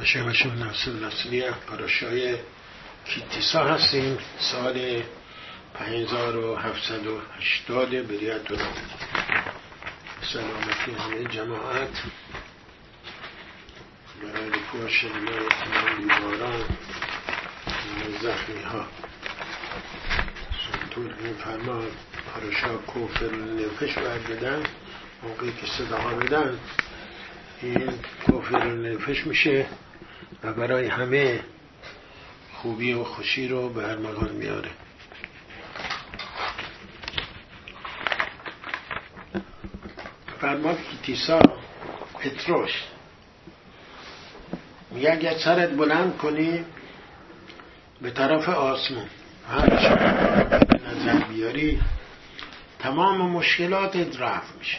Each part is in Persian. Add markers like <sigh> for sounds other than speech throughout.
بشه نفس نسلی پراشای کیتیسا هستیم. سال 5780 بریت و سلامتی همه جماعت. برای رفوع شنیده تمام بیماران زخمی ها سنتور میفرما پراشا کوفر نفش بدن موقعی که صداها بدن این کفر نفش میشه. و برای همه خوبی و خوشی رو به ارمغان میاره. فرماد تیسا پتروش میگه اگر سرت بلند کنی به طرف آسمون هرچی نظر بیاری تمام مشکلات رفع میشه.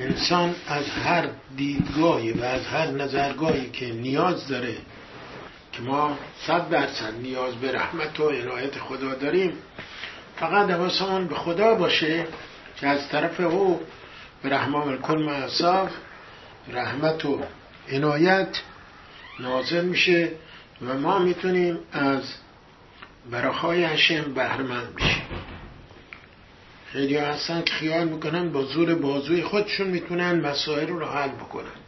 انسان از هر دیدگاهی و از هر نظرگاهی که نیاز داره که ما صد درصد نیاز به رحمت و عنایت خدا داریم فقط حواسمون به خدا باشه که از طرف او به رحمان الکل معصاف رحمت و عنایت نازل میشه و ما می‌تونیم از براخای هشم بهرمند بشیم. خیلی هستن که خیال می‌کنن با زور بازوی خودشون می‌تونن مسائل رو حل بکنن.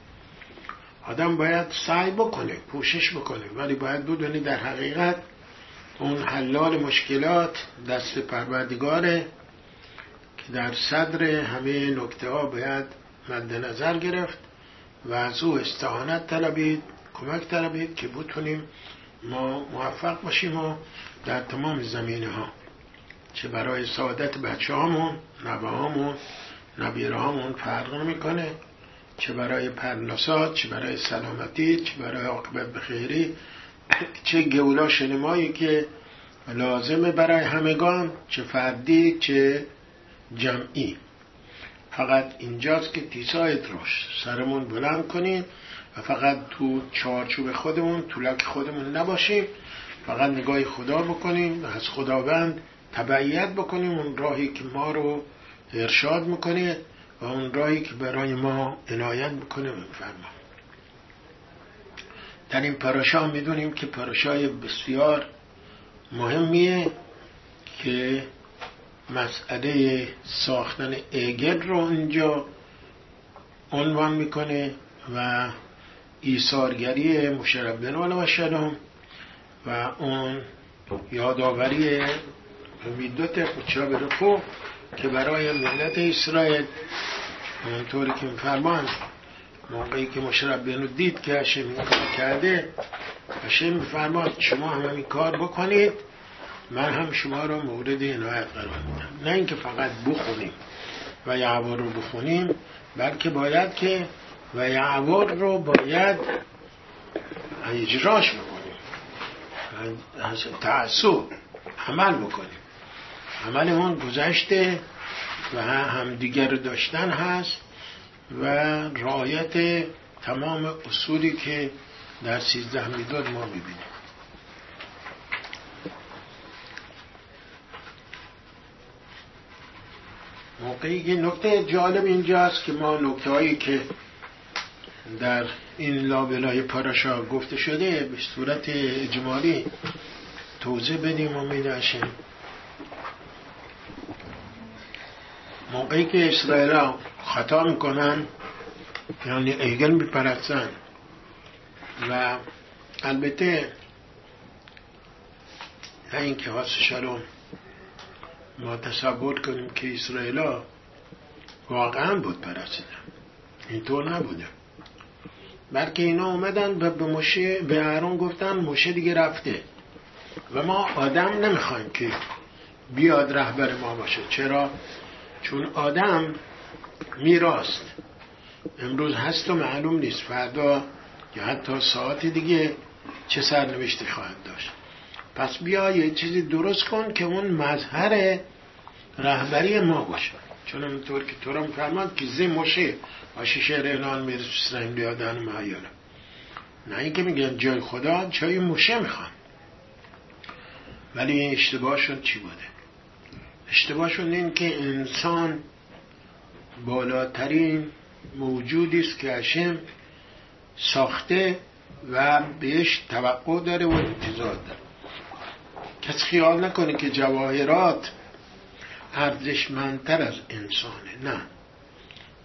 آدم باید سعی بکنه پوشش بکنه ولی باید بدونی در حقیقت اون حلال مشکلات دست پروردگاره که در صدر همه نکته ها باید مد نظر گرفت و از او استعانت طلبید کمک طلبید که بتونیم ما موفق باشیم و در تمام زمینه ها چه برای سعادت بچه هامون نبه هامون نبیره هامون فرق می‌کنه چه برای پرناسات چه برای سلامتی چه برای عاقبت بخیری <coughs> چه گولا شنمایی که لازمه برای همگان چه فردی چه جمعی. فقط اینجاست که تیسایت روش. سرمون بلند کنیم و فقط تو چارچوب خودمون طولک خودمون نباشیم فقط نگاه خدا بکنیم و از خداوند تبعیت بکنیم اون راهی که ما رو ارشاد می‌کنه و اون راهی که برای ما عنایت می‌کنه میفرما. در این پراشا می‌دونیم که پراشای بسیار مهمیه که مسئله ساختن ایگل رو اینجا عنوان می‌کنه و ایثارگری مشرف بن و شلام و اون یادآوری میدت خودشا به رفو که برای ملت اسرائیل طوری که میفرمان موقعی که مشرف بنو دید که هشم این کار کرده هشم میفرماد شما هم این کار بکنید من هم شما رو مورد عنایت قرار میدم. نه اینکه فقط بخونیم و یعوار رو بخونیم بلکه باید که و یعوار رو باید اجراش بکنیم. تعصب عمل بکنیم. عملمون گذشته و هم دیگر داشتن هست و رعایت تمام اصولی که در سیزده می‌داد ما می‌بینیم. موقعی که نکته جالب اینجاست که ما نکته هایی که در این لابلای پاراشا گفته شده به صورت اجمالی توضیح بدیم و میداشیم موقعی که اسرائیل خطا می‌کنن یعنی ایگل میپرستن. و البته نه اینکه حاس شلوم ما تصور کنیم که اسرائیل واقعا بود پرستیدن اینطور نبوده. بلکه اینا اومدن و به مشه به اهرون گفتن مشه دیگه رفته. و ما آدم نمی‌خوایم که بیاد رهبر ما باشه. چرا؟ چون آدم میراست امروز هست و معلوم نیست. فردا یا حتی ساعت دیگه چه سرنوشتی خواهد داشت. پس بیا یه چیزی درست کن که اون مظهر رهبری ما باشه. چون اونطور که تو را فرماد که زی موشه آشی شهر اعلان می‌رسیم لیادن معیانه نه اینکه میگن جای خدا جای موشه می‌خوان. ولی اشتباهشون چی بوده؟ اشتباهشون این که انسان بالاترین موجودی است که هشم ساخته و بهش توقع داره و انتظار داره. کسی خیال نکنه که جواهرات ارزشمندتر از انسانه. نه.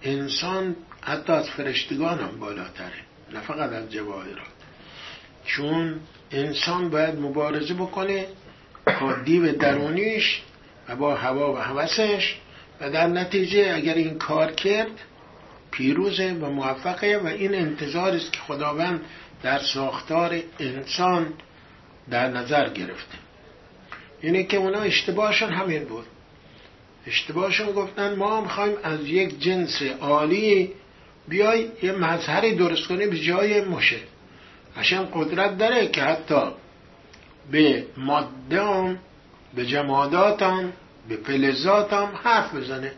انسان حتی از فرشتگان هم بالاتره نه فقط از جواهرات. چون انسان باید مبارزه بکنه با دیو درونیش و با هوا و هوسش و در نتیجه اگر این کار کرد پیروزه و موفقه و این انتظار است که خداوند در ساختار انسان در نظر گرفته. اینه که اونا اشتباهشون همین بود. اشتباهشون گفتن ما می‌خوایم از یک جنس عالی بیای یه مظهری درست کنی به جای مشه. عشان قدرت داره که حتی به ماده به جمادات به فلزات هم حرف بزنه.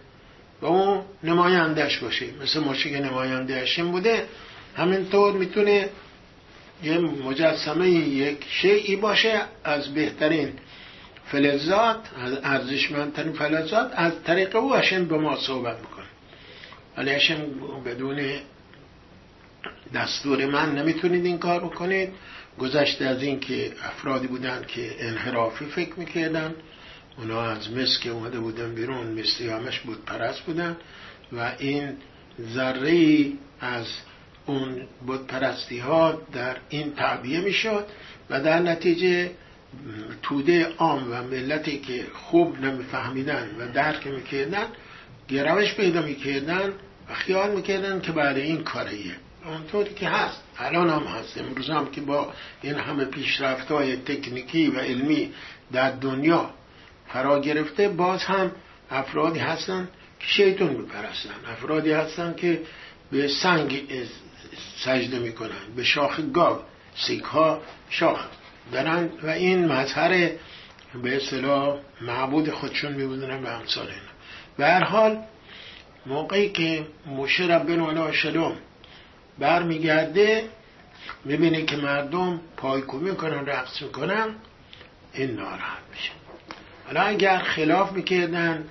و اون نمایندش باشه. مثل ماشه که نماینده هشم بوده همینطور می‌تونه یه مجسمه یک شیعی باشه از بهترین فلزات از ارزشمندترین فلزات از طریق او هشم به ما صحبت می‌کنه. ولی هشم بدون دستور من نمی‌تونید این کار بکنید. گذشته از این که افرادی بودن که انحرافی فکر می‌کردن اونا از مصر که اومده بودن بیرون مثلی همش بود پرست بودن و این ذره از اون بود پرستی ها در این تعبیه می‌شد و در نتیجه توده عام و ملتی که خوب نمیفهمیدن و درک می‌کردن گرایش پیدا می‌کردن و خیال می‌کردن که بعد این کاریه. اونطوری که هست. الان هم هست. امروز هم که با این همه پیشرفت های تکنیکی و علمی در دنیا فرا گرفته باز هم افرادی هستن که شیطون میپرستن. افرادی هستن که به سنگ سجده می‌کنن به شاخ گاو سیک ها شاخ دارن و این مظهر به اصطلاح معبود خودشون میبودن به امثال اینا. به هر حال موقعی که موشه ربنا علیه شلوم برمیگرده می‌بینه که مردم پایکوبی می‌کنن رقص می‌کنن این ناراحت میشه. حالا اگر خلاف می‌کردن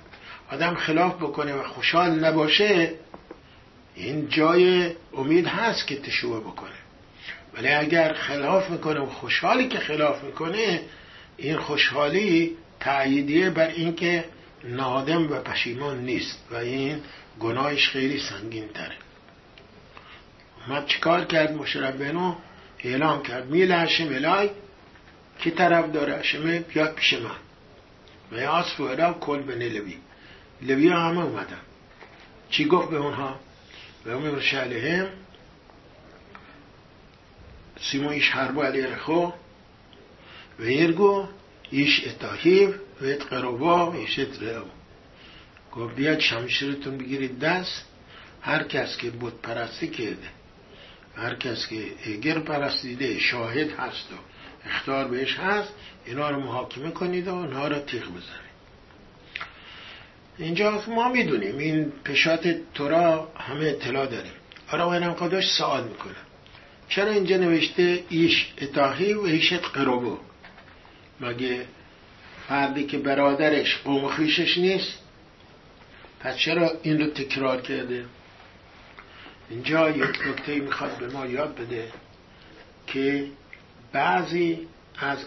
آدم خلاف بکنه و خوشحال نباشه این جای امید هست که تشوه بکنه. ولی اگر خلاف می‌کنه و خوشحالی که خلاف می‌کنه این خوشحالی تأییدیه بر اینکه نادم و پشیمان نیست و این گناهش خیلی سنگین تره اومد چیکار کرد مشربنو اعلام کرد. میل هشم الای کی طرف داره؟ هشمه بیاد پیش من. و یاس و کل به لوی. لوی همه اومدن. چی گفت به اونها؟ به اون شهلهم سیمو ایش حربو علی رخو و ایرگو ایش اتاهیو و ات قربا و ایش ات گفت بیاد شمشیرتون بگیرید دست. هر کس که بود پرستی کرده. هر کس که اگر پرستیده شاهد هست و اختار بهش هست اینا رو محاکمه کنید و اونها رو تیغ بزنید. اینجا ما می‌دونیم این پشات تورا همه اطلاع داریم. آرا اینم خودش سوال می‌کنه. چرا اینجا نوشته ایش اتاهی و ایشت قرابو مگه فردی که برادرش قوم خیشش نیست؟ پس چرا این رو تکرار کرده؟ اینجا یک نکته می‌خواد به ما یاد بده که بعضی از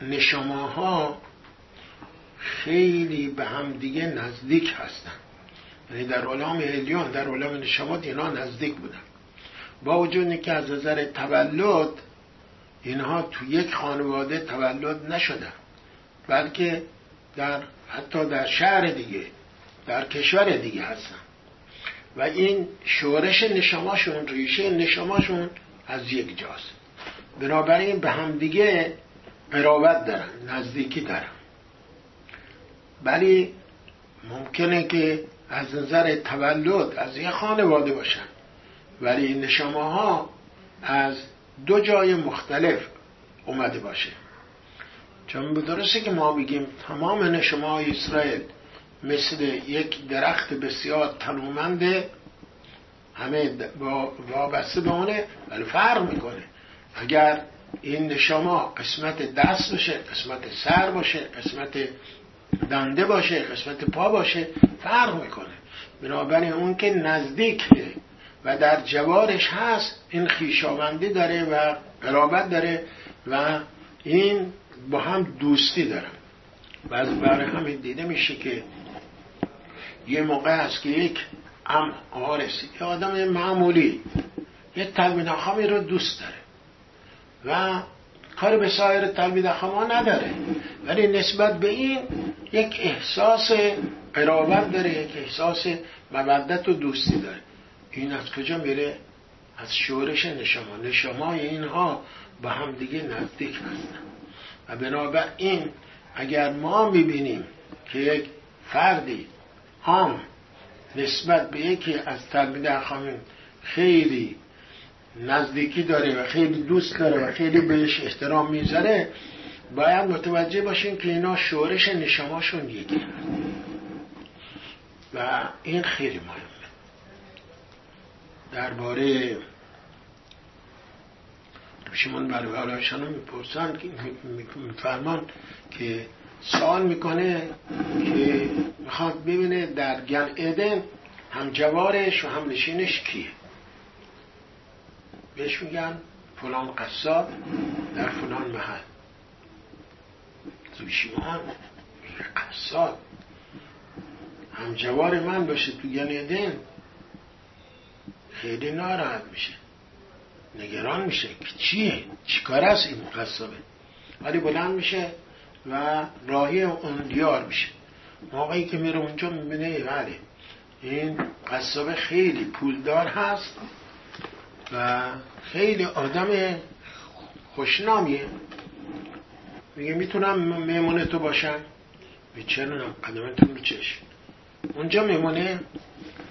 نشماها خیلی به هم دیگه نزدیک هستن. یعنی در عالم هلیون در عالم نشمات اینا نزدیک بودن. با وجود که از نظر تولد اینها تو یک خانواده تولد نشدن بلکه در حتی در شهر دیگه در کشور دیگه هستن. و این شورش نشماشون ریشه نشماشون از یک جاست. بنابراین به همدیگه قرابت دارن نزدیکی دارن. ولی ممکنه که از نظر تولد از یه خانواده باشن. ولی این نشامه ها از دو جای مختلف اومده باشه. چون درسته که ما بگیم تمام نشامه های اسرائیل مثل یک درخت بسیار تنومنده همه وابسته به اونه ولی فرق می‌کنه. اگر این نشما قسمت دست باشه قسمت سر باشه قسمت دنده باشه قسمت پا باشه فرق می‌کنه. بنابراین اون که نزدیکه و در جوارش هست این خیشاوندی داره و قرابت داره و این با هم دوستی دارن. و برای همین دیده میشه که یه موقع هست که یک ام آرسی یه آدم معمولی یه تلمید خامی رو دوست داره و کار به سایر تلمید ها نداره. ولی نسبت به این یک احساس قرابت داره یک احساس مودت و دوستی داره. این از کجا میره؟ از شورش نشما نشمای اینها با هم دیگه نزدیک هستن. و بنابراین اگر ما می‌بینیم که یک فردی هم نسبت به یکی از تلمید اخامین خیلی نزدیکی داره و خیلی دوست داره و خیلی بهش احترام می‌ذاره باید متوجه باشیم که اینا شورش نشماشون یکی. و این خیلی مهمه. درباره شمون برایشان می‌پرسن میفرمان که سوال می‌کنه که می‌خواد ببینه در گن ادن هم جوارش و هم نشینش کیه. بهش میگن فلان قصاب در فلان محل. زوشیمان قصاب. هم جوار من باشه تو گن ادن خیلی ناراحت میشه. نگران میشه که چیه؟ چیکار است این قصابه؟ ولی بلند میشه و راهی اون دیار میشه. موقعی که میره اونجا می‌بینه بله این قصاب خیلی پولدار هست و خیلی آدم خوشنامیه. میگه می‌تونم میمونه تو باشم؟ چرا نم قدمتون رو چش اونجا میمونه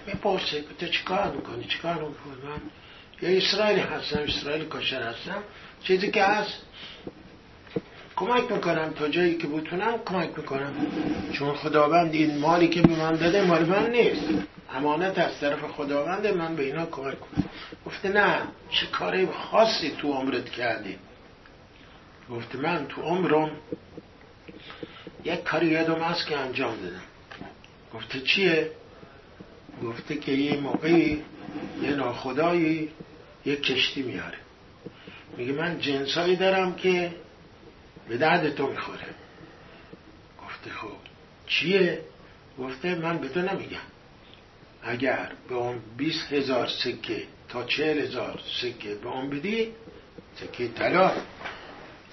می‌پرسه تو چیکار می‌کنی؟ چیکار می‌کنی؟ من یه اسرائیلی هستم اسرائیل کاشر هستم. چیزی که هست کمک می‌کنم تا جایی که بتونم کمک می‌کنم. چون خداوند این مالی که به من داده مال من نیست. امانت از طرف خداوند من به اینا کمک کنم گفته نه چه کاری خاصی تو عمرت کردی؟ گفته من تو عمرم یک کاری یادم هست که انجام دادم. گفته چیه؟ گفته که یه موقعی یه ناخدایی یه کشتی میاره. میگه من جنسایی دارم که به درد تو می‌خوره. گفته خب چیه؟ گفته من به تو نمیگم. اگر به اون بیست هزار سکه تا چهل هزار سکه به اون بدی سکه طلا.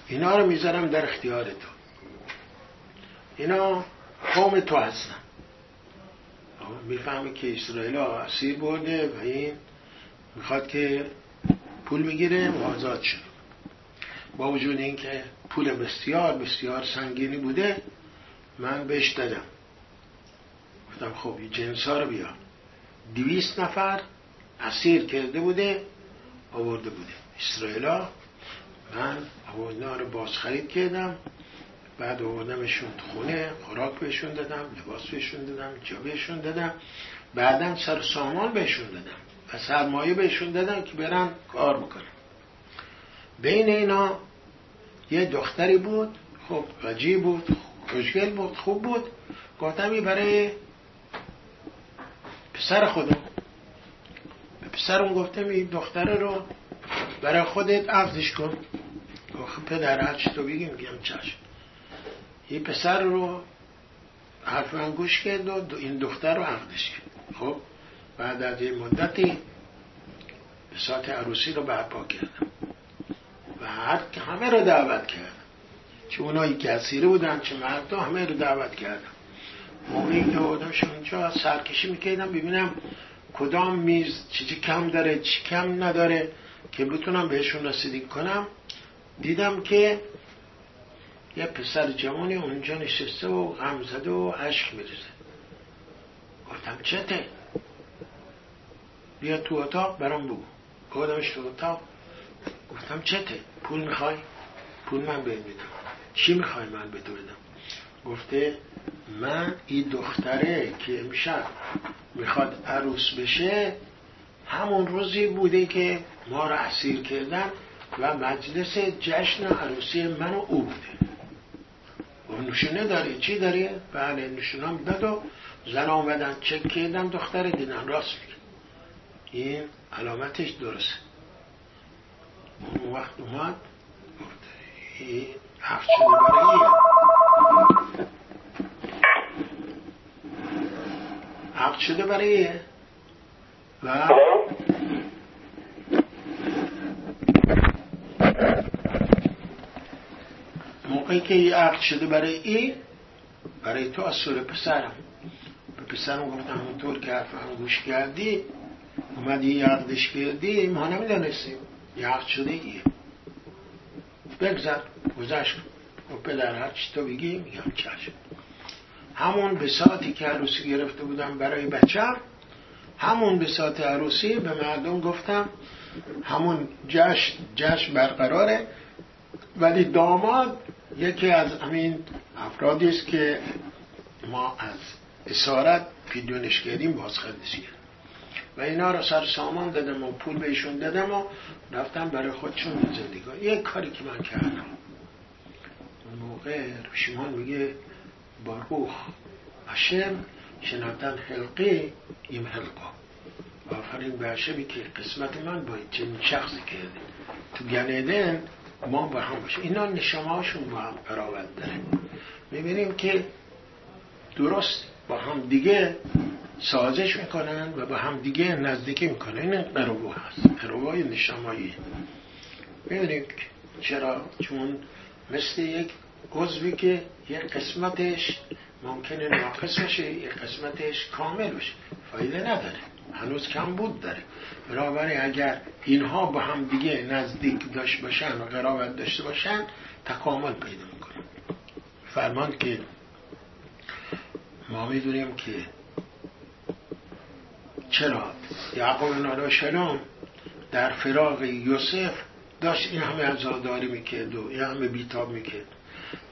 اینا رو می‌ذارم در اختیار تو. اینا قوم تو هستن. می‌فهمه که اسرائیل ها اسیر برده و این می‌خواد که پول می‌گیره و آزاد شد با وجود اینکه پول بسیار بسیار سنگینی بوده من بهش دادم. گفتم خب جنس ها رو بیا دویست نفر اسیر کرده بوده آورده بوده. اسرائیلا من اینا رو باز خرید کردم. بعد آوردمشون خونه خوراک بهشون دادم لباس بهشون دادم جا بهشون دادم. بعدا سر سامان بهشون دادم و سرمایه بهشون دادم که برن کار بکنم بین اینا یه دختری بود خب رجی بود خوشگل بود خوب بود گفتم برای پسر خودم. پسرم گفتم این دختره رو برای خودت عفزش کن. خب پدر هرچی تو بگیم میگم چشم. این پسر رو حرف من گوش کرد و این دختر رو عقدش کرد. خب بعد از یه مدتی به ساعت عروسی رو برپا کردم. و هر همه رو دعوت کردم چه اونایی که اسیره بودن چه مردا همه رو دعوت کردم موقعی که آدمش اونجا سرکشی می‌کردم ببینم کدام میز چیزی کم داره چی کم نداره که بتونم بهشون رسیدگی کنم. دیدم که یه پسر جوانی اونجا نشسته و غم زده و عشق میریزه. گفتم چته؟ بیا تو اتاق برام بگو. بودمش تو اتاق. گفتم چته؟ پول می‌خوای؟ پول من بهم میدم چی می‌خوای من به تو بدم؟ گفته من این دختره که امشب می‌خواد عروس بشه همون روزی بوده که ما رو اسیر کردن و مجلس جشن عروسی من و او بوده. و نشونه داری چی داری؟ بله نشونم داد و زن آمدن چک کردم دختر دیدن راست میگه. این علامتش درسته. اون وقت اومد حق شده برای حق شده برای و موقعی که عقد شده برای ای برای تو از سور پسرم. به پسرم گفتم همونطور که حرفم گوش کردی اومدی عقدش کردی ما نمی‌دانستیم. عقد شده ایه بگذر گذشت. و پدر هر چی تو بگی میگم چشم. همون به ساعتی که عروسی گرفته بودم برای بچم همون به ساعت عروسی به مردم گفتم همون جشن جشن برقراره ولی داماد یکی از همین افرادی است که ما از اسارت پیدونش کردیم کردیم. و اینا رو سر سامان دادم و پول بهشون دادم و رفتم برای خودشون زندگی یک کاری که من کردم. اون موقع روشیمان میگه باروخ هشم شناتن حلقی ایم حلقا آفرین به هشمی که قسمت من با چنین شخصی کرده تو گنیدن ما با هم باشه. اینا نشامه هاشون با هم قرابت داره. می‌بینیم که درست با هم دیگه سازش می‌کنن و با هم دیگه نزدیکی می‌کنن این قربو هست. قربوهای نشامایی می‌بینیم چرا؟ چون مثل یک عضوی که یک قسمتش ممکنه ناقص بشه یک قسمتش کامل بشه فایده نداره. هنوز کم بود داره. بنابراین اگر اینها با هم دیگه نزدیک داشت باشن و قرابت داشته باشن تکامل پیدا می‌کنن فرمان که ما می‌دونیم که چرا؟ یعقوب نالا شلام در فراغ یوسف داشت این همه عزاداری می‌کرد و این همه بیتاب می‌کرد.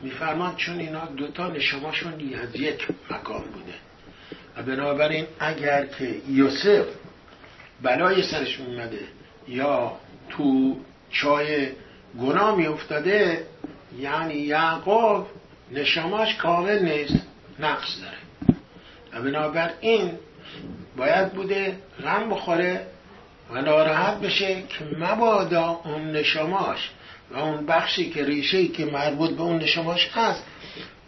میفرمان چون اینا دوتا نشماشون از یک مکان بوده. و بنابراین اگر که یوسف بلای سرش اومده یا تو چای گناه می افتاده یعنی یعقوب نشماش کامل نیست نقص داره. و بنابراین باید بوده غم بخوره و ناراحت بشه که مبادا اون نشماش و اون بخشی که ریشه که مربوط به اون نشماش هست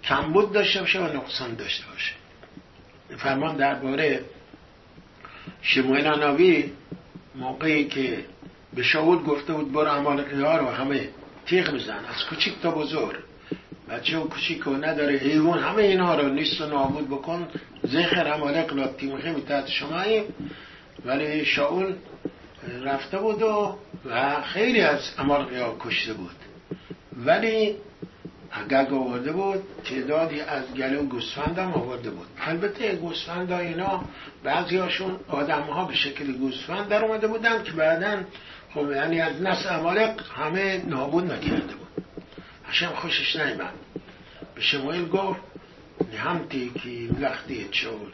کمبود داشته باشه و نقصان داشته باشه. فرمان درباره شموئل ناوی موقعی که به شاول گفته بود برو امالقی ها رو همه تیغ بزن از کوچیک تا بزرگ. بچه و کوچیک و نداره حیوان همه اینها رو نیست و نابود بکن. زخر امالق را تیمخی تحت شماییم ولی شاول رفته بود و, و خیلی از امالقی ها کشته بود. ولی گگ آورده بود تعدادی از گلو گوسفند هم آورده بود. البته گوسفند اینا بعضی هاشون آدم ها به شکل گوسفند در اومده بودن که بعدا خب یعنی از نسل امالق همه نابود نکرده بود. هشم خوشش نیمد به شمایل گفت همتی که لختی شاول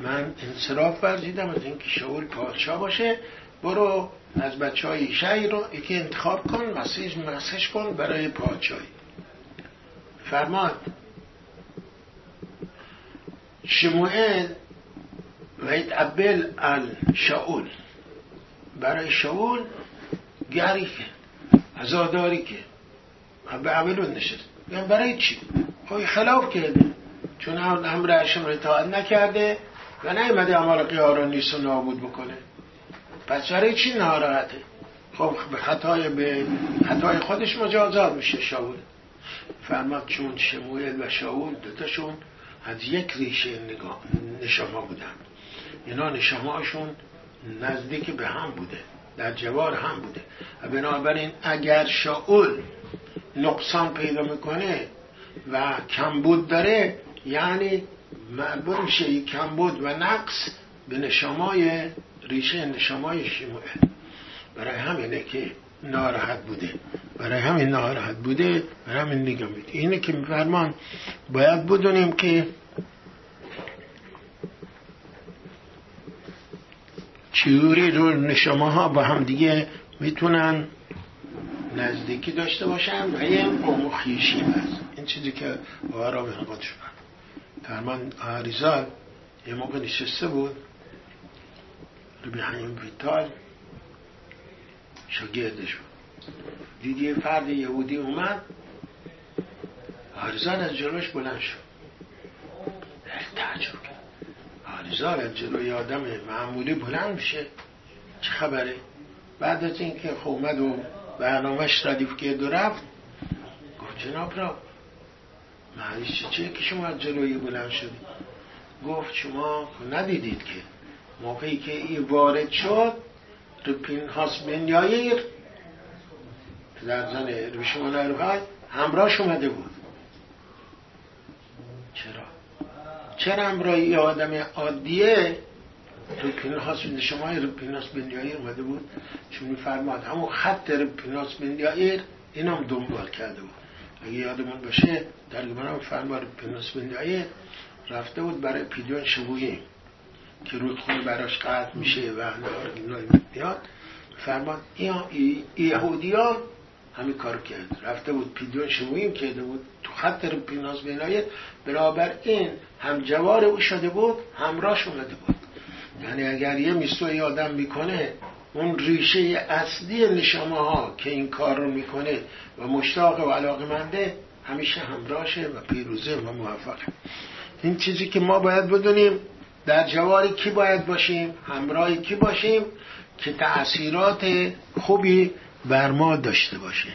من انصراف ورزیدم از اینکه شاول پادشاه باشه. برو از بچه های شهر رو یکی انتخاب کن مسیج مسیج کن برای پادشاهی. فرماد شموئل و ابل شاول برای شاول گری که عزاداری که به عملون نشست. یعنی برای چی؟ خواهی خلاف کرده چون امر هشم اطاعت نکرده و نیمده عمال قیاران نیست و نابود بکنه. پس برای چی ناراحته؟ خب به خطای به خطای خودش مجازات میشه شاول فرماد چون شموئل و شاول دوتاشون از یک ریشه نگاه نشما بودن. اینا نشماشون نزدیک به هم بوده در جوار هم بوده. و بنابراین اگر شاول نقصان پیدا می‌کنه و کمبود داره یعنی مربوط میشه کمبود و نقص به نشمای ریشه نشمای شموئل برای همینه که ناراحت بوده. برای همین ناراحت بوده برای همین نگاه میده اینه که فرمان باید بدونیم که چیوری رو نشما ها با هم دیگه می‌تونن نزدیکی داشته باشن و یه قوم هست. این چیزی که آرام انقاد شدن فرمان آریزال یه موقع نشسته بود به همین ویتال شاگردش بود دیدی فرد یهودی اومد آرزان از جلوش بلند شد. تعجب آرزان از جلوی آدم معمولی بلند میشه. چه خبره؟ بعد از اینکه خب اومد و برنامهش ردیف کرد و رفت گفت جناب را معنیش چه که شما از جلوی بلند شدی؟ گفت شما ندیدید که موقعی که این وارد شد تو پینهاس بن یایر در زن رو شما نروهای همراهش اومده بود. چرا؟ چرا همراه یه آدم عادیه تو پینهاس بن شما رو پینهاس بن یایر اومده بود؟ چون میفرماد همون خط پینهاس بن یایر این هم دنبال کرده بود. اگه یادمون باشه در گمان فرمار پینهاس بن یایر رفته بود برای پیدیون شبویی که رودخونه براش قطع میشه و میاد. فرمان یهودی ها همین کار کرد. رفته بود پیدیون شمویم کرده بود تو خط رو پیناز بینایه برابر این هم جوار او شده بود همراهش اومده بود. یعنی اگر یه میستوی آدم می‌کنه اون ریشه اصلی نشامه ها که این کار رو می‌کنه و مشتاق و علاقه منده همیشه همراهشه و پیروزه و موفقه. این چیزی که ما باید بدونیم در جواری کی باید باشیم همراهی کی باشیم که تأثیرات خوبی بر ما داشته باشه.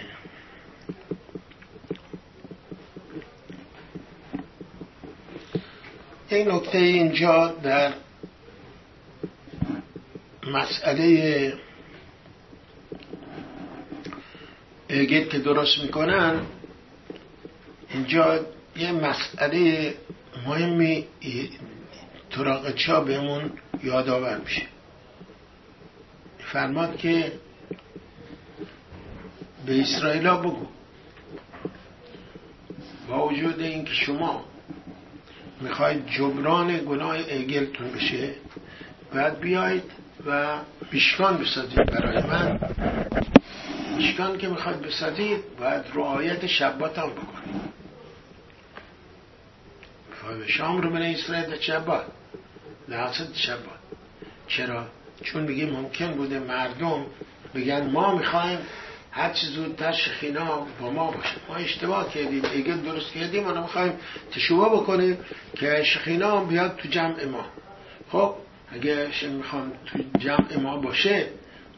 این نکته اینجا در مسئله اگه که درست می‌کنن اینجا یه مسئله مهمی تراقچا بهمون یادآور میشه. فرماد که به اسرائیل بگو. با وجود اینکه شما می‌خواید جبران گناه اگلتون بشه باید بیاید و بیشکان بسازید برای من. بیشکان که می‌خواید بسازید باید رعایت شبات هم بکنید. شام رو من اسرائیل شبات. لحظت شبات. چرا؟ چون میگه ممکن بوده مردم بگن ما می‌خوایم هر چی زودتر شخینا با ما باشه. ما اشتباه کردیم. اگه درست کردیم ما می‌خوایم تشوه بکنیم که شخینا بیاد تو جمع ما. خب اگه می‌خوام تو جمع ما باشه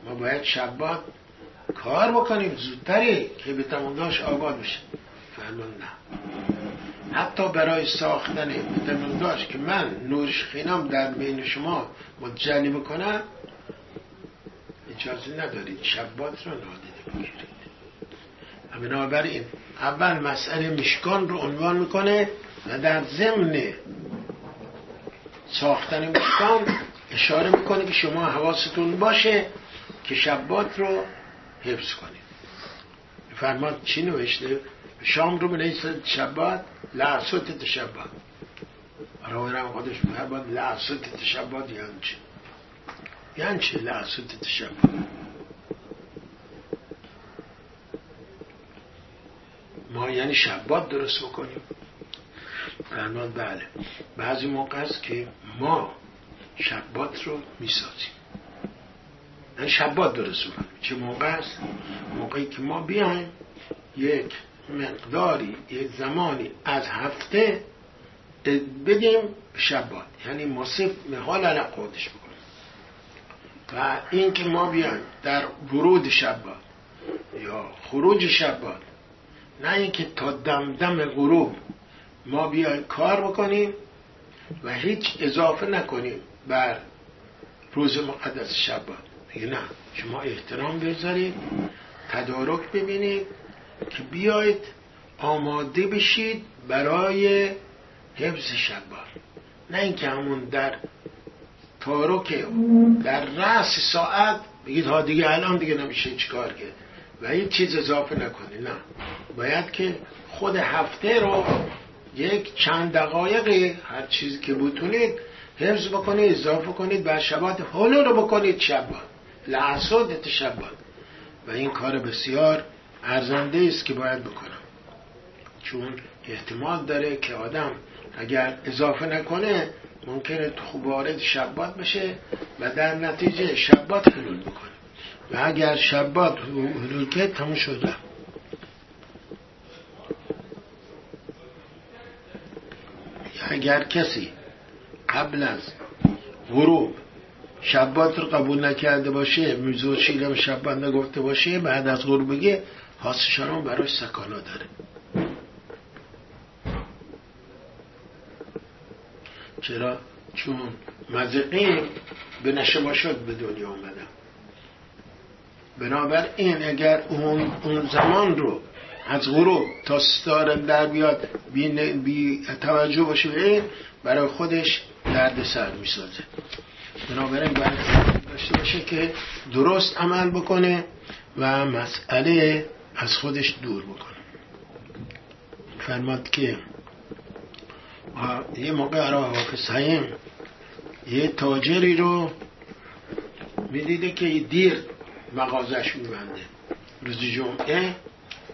ما باید شبات کار بکنیم زودتری که به تمونداش آباد بشه. فرمان نه. حتی برای ساختن داشت که من نورش خینام در بین شما متجلی بکنم اجازه ندارید شبات رو نادیده بگیرید. بنابراین اول مسئله مشکان رو عنوان می‌کنه و در ضمن ساختن مشکان اشاره می‌کنه که شما حواستون باشه که شبات رو حفظ کنید فرمان چی نوشته؟ شام رو بنویسید شبات لعصوت تشبات روایرم خودش فرمان لعصوت تشبات یعنی چی یعنی چی لعصوت تشبات ما یعنی شبات درست بکنیم. فرمان بله. بعضی موقع است که ما شبات رو می‌سازیم. شبات درست بکنیم چه موقع است؟ موقعی که ما بیایم یک مقداری یک زمانی از هفته بدیم شبات یعنی مصف حال علق خودش بکنیم و این که ما بیایم در ورود شبات یا خروج شبات نه اینکه تا دم غروب ما بیایم کار بکنیم و هیچ اضافه نکنیم بر روز مقدس شبات میگه نه شما احترام بذارید تدارک ببینید که بیاید آماده بشید برای حفظ شبان نه اینکه همون در تارک در رأس ساعت بگید ها دیگه الان دیگه نمیشه چیکار کرد. و این چیز اضافه نکنید نه. باید که خود هفته رو یک چند دقایق هر چیزی که بتونید حفظ بکنید اضافه کنید بر شبات حلو رو بکنید شبان لحظات شبان و این کار بسیار ارزنده است که باید بکنم. چون احتمال داره که آدم اگر اضافه نکنه ممکنه تو وارد شبات بشه و در نتیجه شبات حلول بکنه. و اگر شبات حلول که تموم شده اگر کسی قبل از غروب شبات رو قبول نکرده باشه میزو شیرم شبات نگفته باشه بعد از غروب بگه حاسشان براش سکانا داره. چرا؟ چون مزقین به شد به دنیا آمدم بنابراین اگر اون, اون زمان رو از غروب تا ستاره در بیاد بی, بی توجه باشه به برای خودش درد سر می‌سازه. بنابراین باید داشته باشه که درست عمل بکنه و مسئله از خودش دور بکنه. فرماد که یه موقع عرب حافظ یه تاجری رو می‌دیده که دیر مغازش میبنده. روز جمعه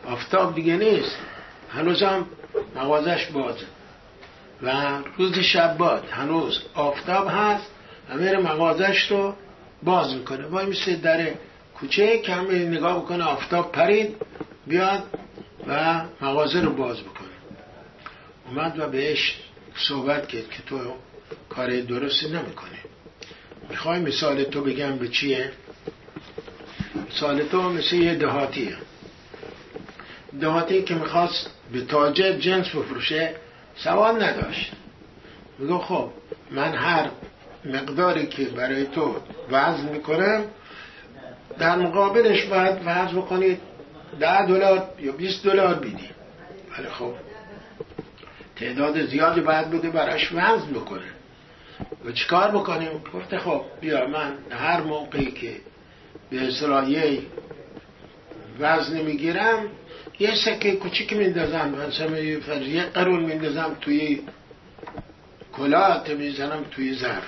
آفتاب دیگه نیست. هنوزم مغازش بازه. و روز شبات هنوز آفتاب هست. و مغازش رو باز می‌کنه. وای مثل در کوچه که همه نگاه بکنه آفتاب پرید بیاد و مغازه رو باز بکنه. اومد و بهش صحبت کرد که تو کار درستی نمی‌کنه می‌خوای مثال تو بگم به چیه؟ مثال تو مثل یه دهاتیه. دهاتی که می‌خواست به تاجر جنس بفروشه سوال نداشت. میگو خب من هر مقداری که برای تو وزن می‌کنم در مقابلش باید وزن بکنید ده دلار یا 20 دلار بیدی ولی خب تعداد زیادی باید بوده براش وزن بکنه. و چیکار بکنیم؟ گفته خب بیا من هر موقعی که به اصلاحیه وزن می‌گیرم یه سکه کوچیک میندازم مثلا یه قرون میندازم توی کلات می‌زنم توی ظرف.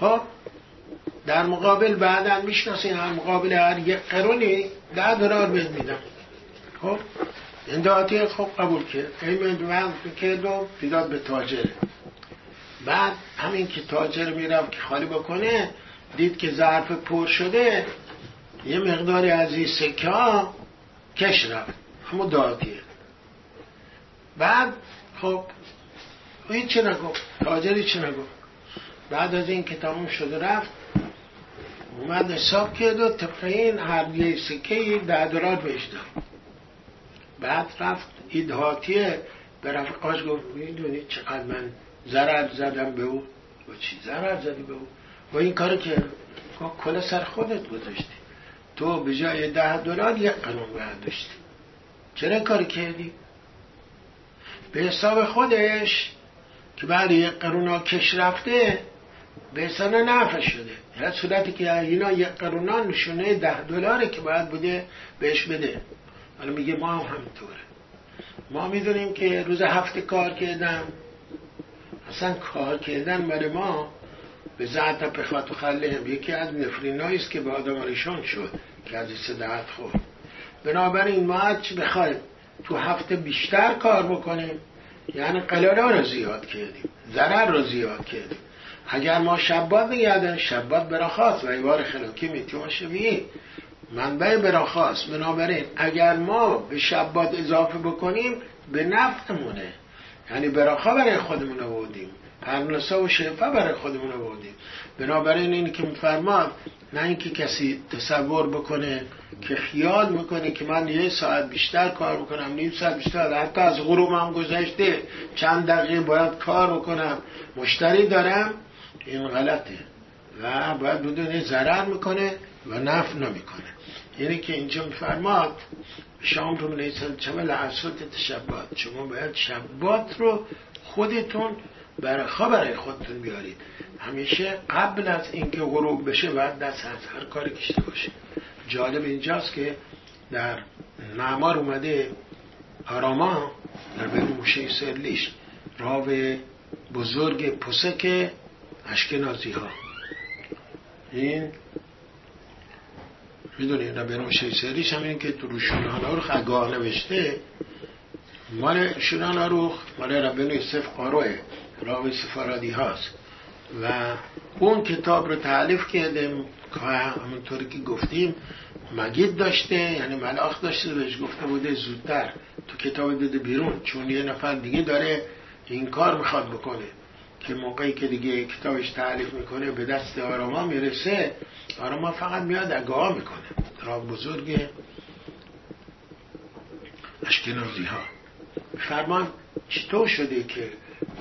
خب؟ در مقابل بعدا می‌شناسین هر مقابل هر یک قرونی ده دلار بهت میدم. خب؟ این دعاتی خب قبول کرد این وزن کرد و بیداد به تاجر. بعد همین که تاجر می‌رفت که خالی بکنه دید که ظرف پر شده یه مقداری از این سکه ها کش رفت. همون دعاتیه بعد خب این چه نگفت؟ تاجری چه نگفت؟ بعد از این که تموم شده رفت اومد حساب کرد و طبق این هر یه سکه ده دلار بهش داد. بعد رفت ایدهاتیه به رفقاش گفت می‌دونی چقدر من ضرر زدم به او؟ و چی ضرر زدی به او؟ و این کارو که کل سر خودت گذاشتی. تو به جای ده دلار یک قانون برداشتی. چرا کار کردی؟ به حساب خودش که بعد یک قرون کش رفته به حساب نفع شده. در صورتی که اینا یک قرون نشونه ده دلاره که باید بوده بهش بده. حالا میگه ما هم همینطوره. ما می‌دونیم که روز هفته کار کردم. اصلا کار کردن برای ما به زعت پخوت و خله هم. یکی از نفرینایی است که به آدم شد که از صداعت خورد. بنابراین ما چی بخوایم تو هفته بیشتر کار بکنیم. یعنی قلالا رو زیاد کردیم. ضرر رو زیاد کردیم. اگر ما شبات نگردن شبات براخواست و ایوار خلاکی میتیما شبیه منبع براخواست بنابراین اگر ما به شبات اضافه بکنیم به نفعمونه. یعنی براخا برای خودمون آوردیم. پرنسا و شفا برای خودمون آوردیم. بنابراین این که میفرماد نه اینکه کسی تصور بکنه که خیال می‌کنه که من یه ساعت بیشتر کار بکنم نیم ساعت بیشتر حتی از غروب هم گذشته چند دقیقه باید کار بکنم. مشتری دارم این غلطه. و باید بدون ضرر می‌کنه و نفع نمی‌کنه. یعنی که اینجا میفرماد شام رو نیستن چمه لحظات تشبات. شما باید شبات رو خودتون برای برای خودتون بیارید. همیشه قبل از اینکه غروب بشه باید دست از هر کاری کشته باشه. جالب اینجاست که در نعمار اومده آراما در بین موشه سرلیش راو بزرگ پسک اشکنازی ها این می‌دونی به موشه سرلیش همین که تو روشون ها رو خگاه نوشته مال شونان رو مال ربین یوسف قاروه راوی سفارادی هاست. و اون کتاب رو تعلیف کرده همونطوری که گفتیم مگید داشته یعنی ملاخ داشته بهش گفته بوده زودتر. تو کتاب داده بیرون چون یه نفر دیگه داره این کار می‌خواد بکنه. که موقعی که دیگه کتابش تعریف می‌کنه به دست آراما می‌رسه آراما فقط میاد اگاه می‌کنه. را بزرگ اشکنازی ها فرمان چطور شده که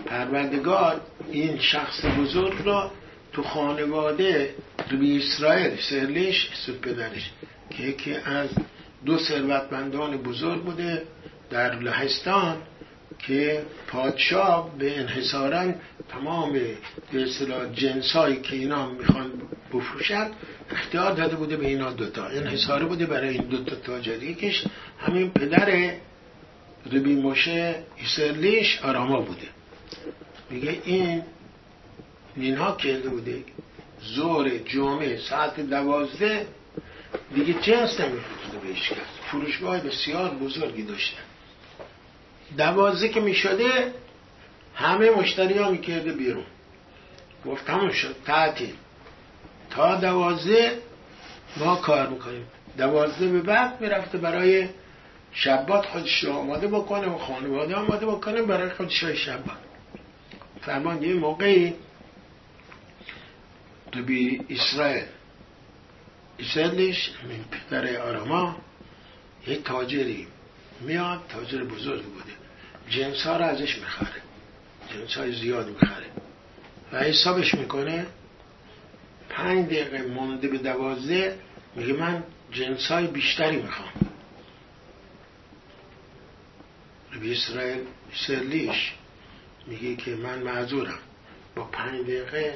پروردگار این شخص بزرگ را تو خانواده به اسرائیل سرلیش سود پدرش که یکی از دو ثروتمندان بزرگ بوده در لهستان که پادشاه به انحصارا تمام به اصطلاح جنسایی که اینا می‌خوان بفروشن اختیار داده بوده به اینا دوتا انحصاره بوده برای این دوتا تاجر. یکیش همین پدر ربی موشه ایسرلیش آراما بوده. میگه این اینها کرده بوده. زور جمعه ساعت دوازده. دیگه جنس نمیفروخته بهش کرد فروشگاه بسیار بزرگی داشته. دوازده که می‌شده همه مشتری ها می‌کرده بیرون. گفت تموم شد تعطیل. تا دوازده ما کار می‌کنیم. دوازده به بعد می‌رفته برای شبات خودش رو آماده بکنه و خانواده آماده بکنه برای خودش شبات. فرمان یه موقعی بی اسرائیل. اسرائیلش پدر آراما یه تاجری میاد تاجر بزرگ بوده. جنس ها رو ازش می‌خره. جنس های زیاد می‌خره. و حسابش می‌کنه پنج دقیقه مونده به دوازده میگه من جنس های بیشتری می‌خوام. ربی اسرائیل سرلیش میگه که من معذورم با پنج دقیقه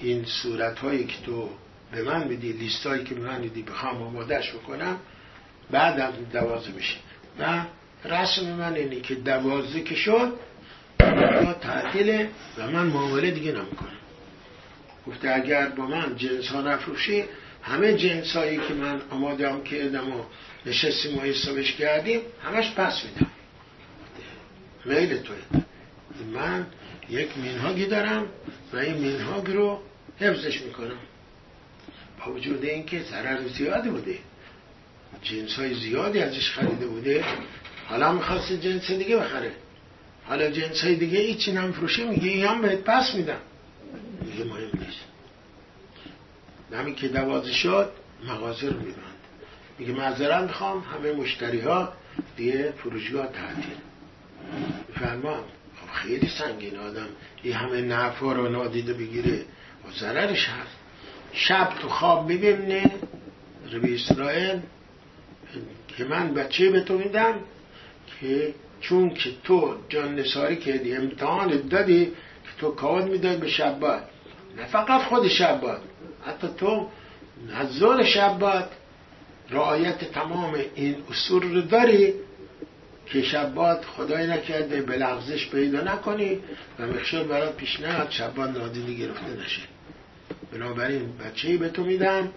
این صورت هایی که تو به من میدی لیست هایی که من میدی بخوام آمادش بکنم بعد از دوازه میشه و رسم من اینه که دوازه که شد تعطیله و من معامله دیگه نمی‌کنم گفته اگر با من جنس ها نفروشی همه جنس هایی که من آماده هم کردم و نشستیم و حسابش کردیم همش پس میدم میل توی من یک مینهاگی دارم و این مینهاگ رو حفظش می‌کنم. با وجود اینکه ضرر زیادی بوده. جنس های زیادی ازش خریده بوده. حالا می‌خواست جنس دیگه بخره. حالا جنس های دیگه ایچی نمیفروشه میگه این هم بهت پس میدم. میگه مهم نیست. همین که دوازه شد مغازه رو میبند. میگه معذرت می‌خوام همه مشتری ها دیگه فروشگاه تعطیل. فرمان خیلی سنگین آدم. این همه نفع رو نادیده بگیره. و ضررش هست. شب تو خواب ببینه ربی اسرائیل که من بچه به تو میدم که چون که تو جان نساری کردی امتحان دادی که تو کاد می‌داد به شبات نه فقط خود شبات حتی تو نزول شبات رعایت تمام این اصول رو داری. که شبات خدای نکرده به لغزش پیدا نکنی و مخشور برات پیش نیاد شبات نادیده گرفته نشه. بنابراین بچه به تو میدم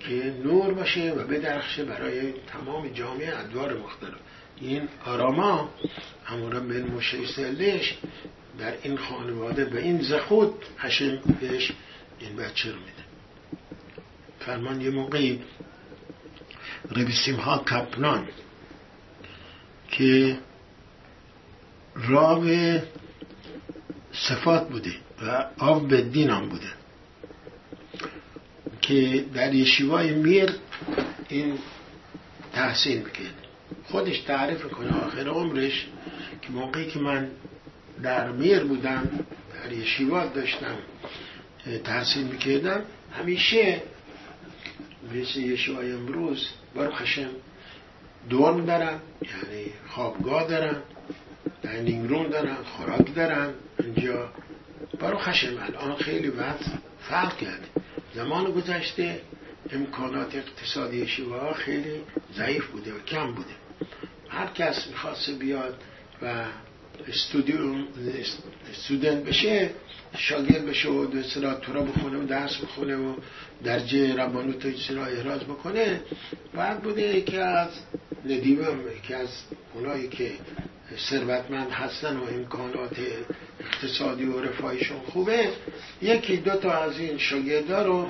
که نور باشه و بدرخشه برای تمام جامعه ادوار مختلف. این آراما همورا بن موشه سلش در این خانواده به این زخود هشم بهش این بچه رو میده. فرمان یه موقعی ربیسیم ها کپنان که راب صفات بوده و آب به دین هم بوده. که در یشیوای میر این تحسین می‌کرد. خودش تعریف کنه آخر عمرش که موقعی که من در میر بودم در یشیوات داشتم تحصیل می‌کردم همیشه مثل یشیوای امروز برو خشم دور دارن یعنی خوابگاه دارن داینینگ روم دارن خوراک دارن. اینجا برو خشم الان خیلی وقت فرق کرده. زمان گذشته امکانات اقتصادی شیوه خیلی ضعیف بوده و کم بوده. هر کس می‌خواست بیاد و استودنت بشه شاگرد بشه و دو تورا بخونه و درس بخونه و درجه ربانوت و احراز بکنه. بعد بوده یکی از ندیمم یکی از اونایی که ثروتمند هستن و امکانات اقتصادی و رفاهیشون خوبه یکی دو تا از این شاگردا رو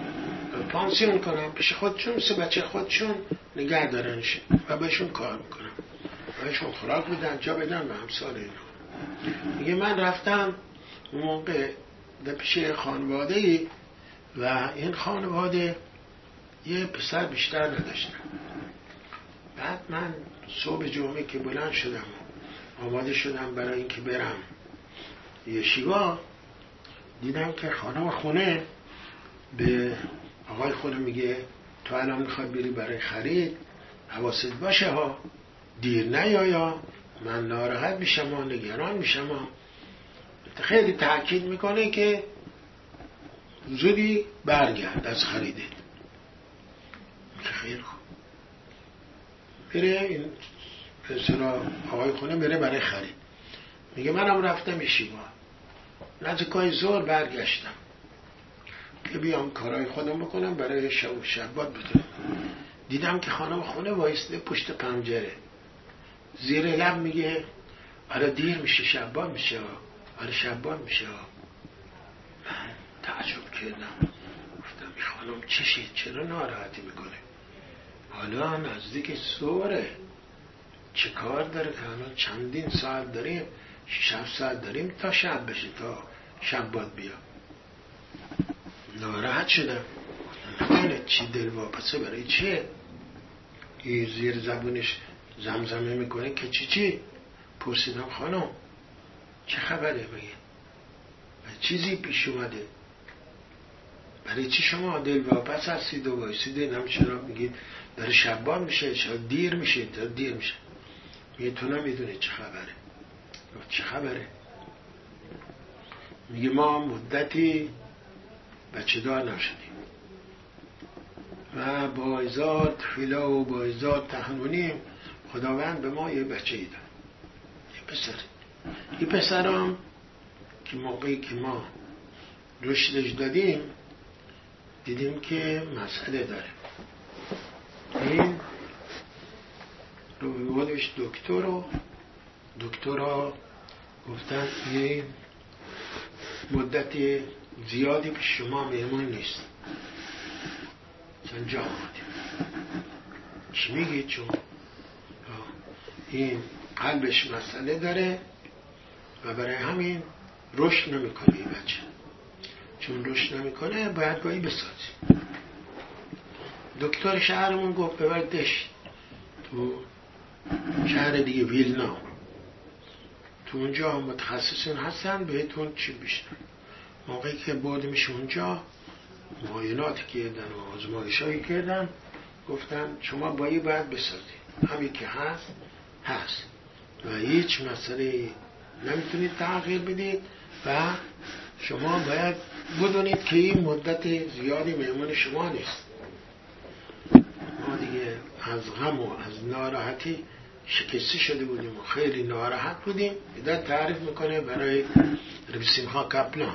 پانسیون کنم پیش خودشون سه بچه خودشون نگه دارنش و بهشون کار می‌کنم بهشون خوراک بدن جا بدن به همسال اینا. میگه من رفتم اون موقع در پیش خانواده ای و این خانواده یه پسر بیشتر نداشتن. بعد من صبح جمعه که بلند شدم آماده شدم برای اینکه برم یه شیوا دیدم که خانم خونه به آقای خونه میگه تو الان می‌خوای بری برای خرید؟ حواست باشه ها دیر نیایا. من ناراحت میشم و نگران میشم و خیلی تاکید می‌کنه که زودی برگرد از خریده. خیلی خوب. بره این پسرا آقای خونه بره برای خرید. میگه منم رفتم شیوا. نزدیکای زور برگشتم. که بیام کارهای خودم بکنم برای شب و شبات بتونم. دیدم که خانم خونه وایسته پشت پنجره. زیر لب میگه آره دیر میشه شبان میشه آره شبان میشه. من تعجب کردم. گفتم این خانم چشید چرا ناراحتی می‌کنه؟ حالا نزدیک سوره. چه کار داره؟ که الان چندین ساعت داریم شش ساعت داریم تا شب بشه تا شب باد بیا. ناراحت شدم. نکنه چی دل واپسه برای چیه؟ این زیر زبونش زمزمه می‌کنه که چی چی؟ پرسیدم خانم چه خبره بگه چیزی پیش اومده. برای چی شما دل واپس هستید و وایسید؟ نم چرا میگید؟ داره شبان میشه چرا دیر میشه؟ تا دیر میشه؟ میگه تو چه خبره. چه خبره؟ میگه ما مدتی بچه دار نشدیم. و با ازاد فیلا و با ازاد تحنونیم خداوند به ما یه بچه ای داد یه پسر. یه پسرم که موقعی که ما رشدش دادیم دیدیم که مسئله داره. این رو بودش دکتر و گفتن یه مدت زیادی که شما مهمون نیست. جا آمدیم. چی میگید چون این قلبش مسئله داره و برای همین رشد نمی‌کنه این بچه. چون رشد نمی‌کنه باید گاهی بسازی دکتر شهرمون گفت ببردش تو شهر دیگه ویلنا تو اونجا متخصصین هستن بهتون چی بیشتر موقعی که بردیمش اونجا معاینات کردن و آزمایش هایی کردن گفتن شما بایی باید بسازید. همین که هست هست. و هیچ مسئله نمی‌تونید تغییر بدید و شما باید بدونید که این مدت زیادی مهمون شما نیست. ما دیگه از غم و از ناراحتی شکسته شده بودیم و خیلی ناراحت بودیم. ایده تعریف می‌کنه برای ها کپلان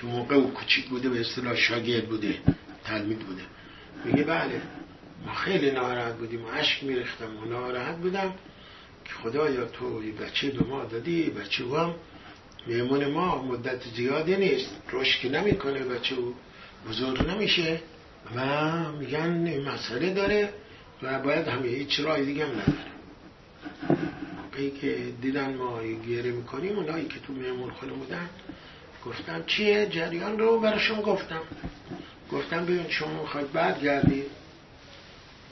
که موقع او کچیک بوده به اصطلاح شاگرد بوده تلمید بوده. میگه بله خیلی ناراحت بودیم و عشق میرختم و ناراحت بودم که خدایا تو یه بچه دو ما دادی بچه هم میمون ما مدت زیادی نیست. رشد نمی‌کنه بچه او بزرگ نمیشه. و میگن این مسئله داره و باید همه هیچ رای دیگه هم نداره. موقعی که دیدن ما گیره می‌کنیم اونایی که تو میمون خونه بودن گفتم چیه؟ جریان رو براشون گفتم. گفتم ببین شما می‌خواید برگردید.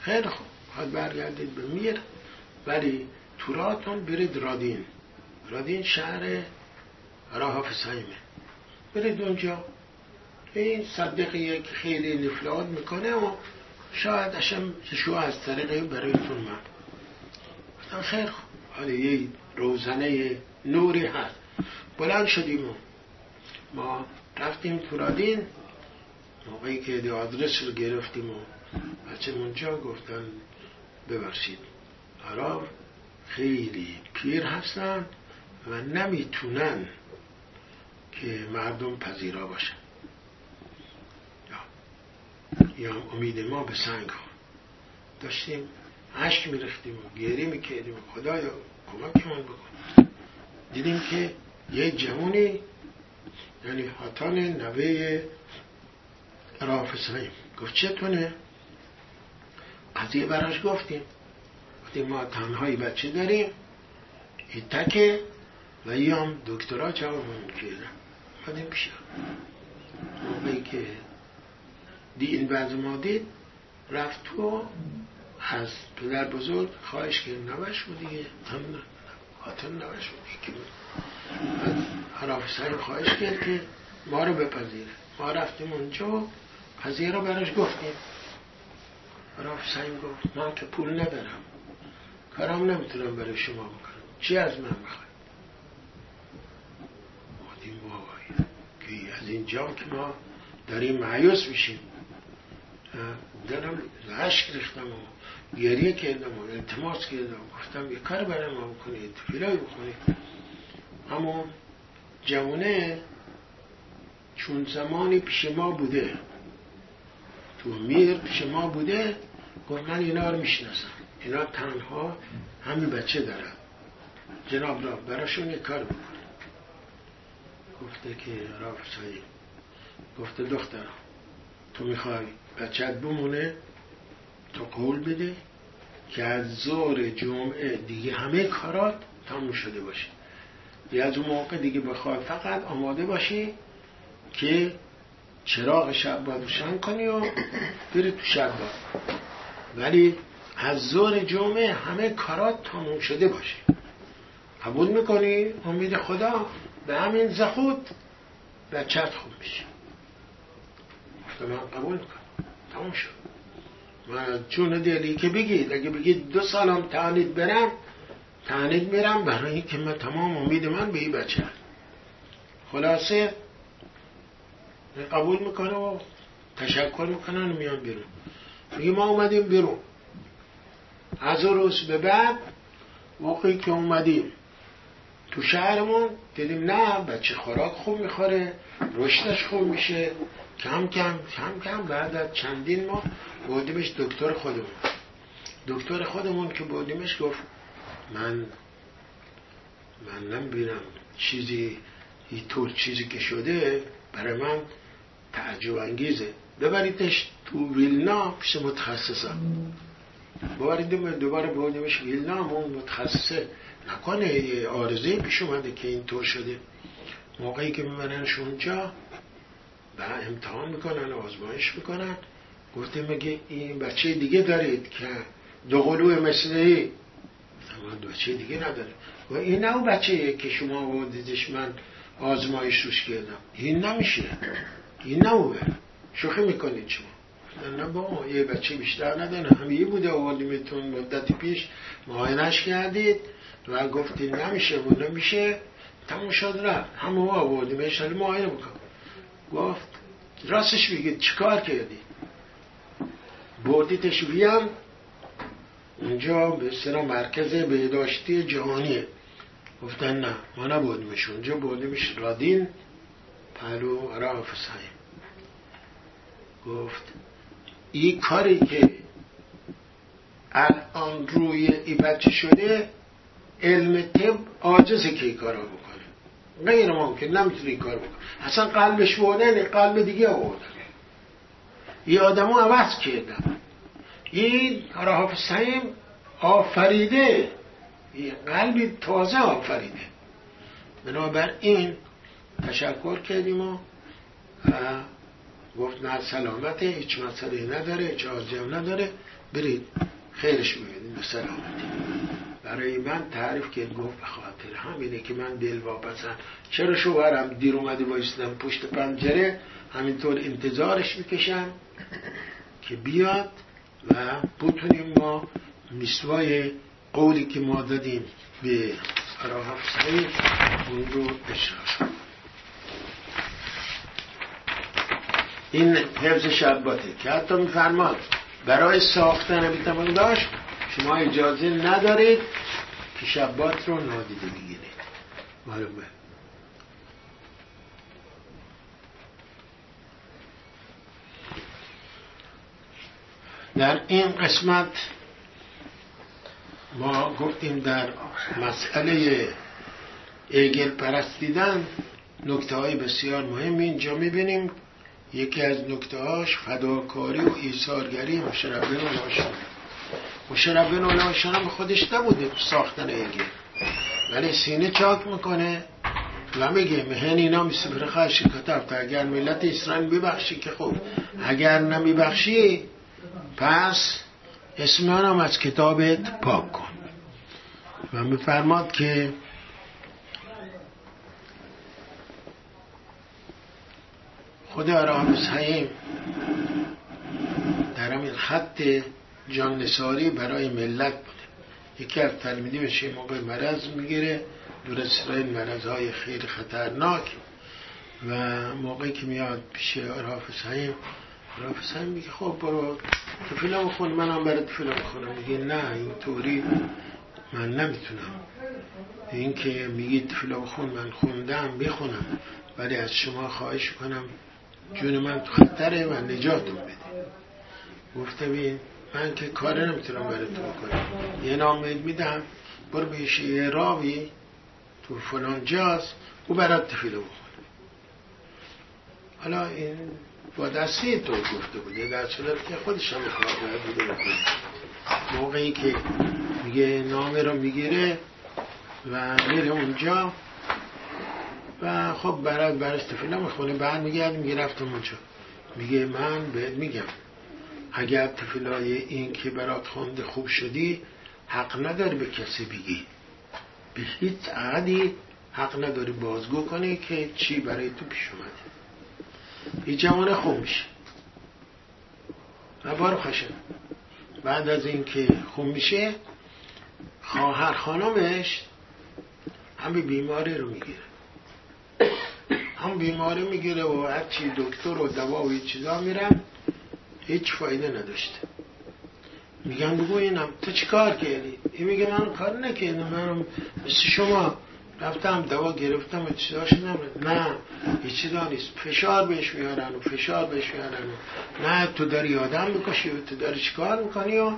خیلی خوب خواهد برگردید به میر ولی توراتون برید رادین. رادین شهر راه سایمه برید اونجا. این صدقیه که خیلی نفلات می‌کنه و شاید اشم شو از طریقه برایتون من. گفتم خیر خوب حالا یه روزنه نوری هست. بلند شدیم ما رفتیم تورادین موقعی که آدرس رو گرفتیم و بچه اونجا گفتن ببخشید. عرب خیلی پیر هستن و نمی‌تونن که مردم پذیرا باشن. یا. امید ما به سنگ ها. داشتیم عشق میرختیم و گیری می‌کردیم. خدایا کمکمون بکن. دیدیم که یه جوونی یعنی حاتان نوه رافسایی گفت چتونه؟ قضیه براش گفتیم. گفتیم ما تنهایی بچه داریم. این تکه و این هم دکترا جوابمون کردن اومدیم پیش موقعی که دی این بعض ما دید رفت تو از پدر بزرگ خواهش کرد نوش بود دیگه. هم خاطر نوش بود. که بود. حراف خواهش کرد که ما رو بپذیره ما رفتیم اونجا قضیه رو براش گفتیم. حراف سعیم گفت من که پول ندارم. کارم نمی‌تونم برای شما بکنم. چی از من می‌خوای گفتیم وای که از اینجا که ما داریم معیوس میشیم. دلم عشق ریختم و گریه کردم و التماس کردم. گفتم یه کار برای ما بکنید فیلای بکنید اما جوانه چون زمانی پیش ما بوده. تو میر پیش ما بوده گفت من اینا رو می‌شناسم. اینا تنها همین بچه دارن. جناب را براشون یه کار بکنه گفته که رافسایی گفته دختر تو می‌خوای بچت بمونه تو قول بده که از زور جمعه دیگه همه کارات تموم شده باشه. یا از اون موقع دیگه بخوای فقط آماده باشی که چراغ شب باید روشن کنی و بری تو شب ولی از زور جمعه همه کارات تموم شده باشه. قبول می‌کنی؟ امید خدا به همین زخود بچت خوب میشه. من قبول می‌کنم تموم شد. من چون دلی که بگید اگه بگید دو سالم تعلید برم تعلید میرم برای اینکه من تمام امید من به این بچه. خلاصه قبول می‌کنه و تشکر می‌کنن و میان بیرون. میگه ما اومدیم بیرون. از روز به بعد موقعی که اومدیم تو شهرمون دیدیم نه بچه خوراک خوب می‌خوره رشدش خوب میشه. کم کم کم کم بعد از چندین ماه بودیمش دکتر خودمون. دکتر خودمون که بودیمش گفت من من نمی‌بینم چیزی طور چیزی که شده برای من تعجب انگیزه. ببریدش تو ویلنا پیش متخصصم ببریدیم دوباره بودیمش ویلنا اون متخصصه. نکنه یه آرزه پیش اومده که اینطور شده. موقعی که میبرنش اونجا و امتحان می‌کنن آزمایش می‌کنن. گفته مگه این بچه دیگه دارید که دو قلوه مثل ای بچه دیگه نداره. و این نه بچه که شما بودیدش من آزمایش روش کردم. این نمیشه. این نه شوخی می‌کنید شما نه با یه بچه بیشتر نداره. همه بوده آوردیمتون مدت پیش. معاینش کردید و گفتید نمیشه و نمیشه. تموم شد رفت. همه آوردیمش حالی معاینه بکن گفت راستش بگید چیکار کردی؟ بردیدش ویان اونجا به سر مرکز بهداشتی جهانیه. گفتن نه ما نبودیمش اونجا بودیمش رادین پلو را گفت این کاری که الان روی ای بچه شده علم طب عاجزه که این کارا بکنه. غیر ممکن نمی‌تونه این کار بکنه اصلا قلبش بودن قلب دیگه آوردن یه آدمو عوض کردن. این راه سعیم آفریده. این قلبی تازه آفریده. بنابراین تشکر کردیم و گفت نه سلامته هیچ مسئله نداره هیچ هم نداره. برید خیرش می‌بینید. به سلامتی. برای من تعریف کرد گفت به خاطر همینه که من دل واپسم. چرا شوهرم دیر اومده بایستم پشت پنجره؟ همینطور انتظارش می‌کشم که بیاد و بتونیم ما میسوای قولی که ما دادیم به راه اون رو اجرا این حفظ شباته. که حتی میفرماد برای ساختن داشت شما اجازه ندارید که شبات رو نادیده بگیرید. معلومه. در این قسمت ما گفتیم در مسئله ایگل پرستیدن نکته های بسیار مهم اینجا می‌بینیم. یکی از نکته هاش فداکاری و ایثارگری مشرف بن ناشان مشرف بن ناشان به خودش نبوده ساختن ایگل ولی سینه چاک می‌کنه و میگه مهن اینا مثل خرشی کتب اگر ملت اسرائیل ببخشی که خوب اگر نمیبخشی پس اسم از کتابت پاک کن. و میفرماد که خدا را حسین در همین خط جان نساری برای ملت بوده. یکی از تلمیدی بشه موقع مرض می‌گیره دور اسرائیل مرض های خیلی خطرناک. و موقعی که میاد پیش عراف حسین عراف حسین میگه خب برو تفیلا بخون منم برای تفیلا بخونم. میگه نه این طوری من نمی‌تونم. این که میگی تفیلا بخون من خوندم بخونم ولی از شما خواهش کنم جون من تو خطره و نجاتم بده. گفته بین من که کار نمی‌تونم تو کنم یه نامید میدم برو بهش یه راوی تو فلان جاست او برات تفیله بخونه حالا این با دستی تو گفته بوده در صورت که خودش هم بوده موقعی که میگه نامه رو می‌گیره و میره اونجا و خب برای برش تفیله می‌خونه بعد میگرد میگه رفتم اونجا میگه من بهت میگم اگر تفیلای این که برات خونده خوب شدی حق نداری به کسی بگی. به هیچ عهدی حق نداری بازگو کنی که چی برای تو پیش اومده. این جوان خوب میشه. و بار خشن بعد از اینکه خوب میشه خواهر خانمش همه بیماری رو می‌گیره. هم بیماری می‌گیره و هرچی دکتر و دوا و چیزا میرن هیچ فایده نداشته. میگن بگو اینم تو چی کار کردی؟ این میگه من کار نکردم من مثل شما رفتم دوا گرفتم و چیزاش نمید نه هیچ چیزا نیست. فشار بهش میارن و فشار بهش میارن. و نه تو داری آدم می‌کشی و تو داری چیکار می‌کنی و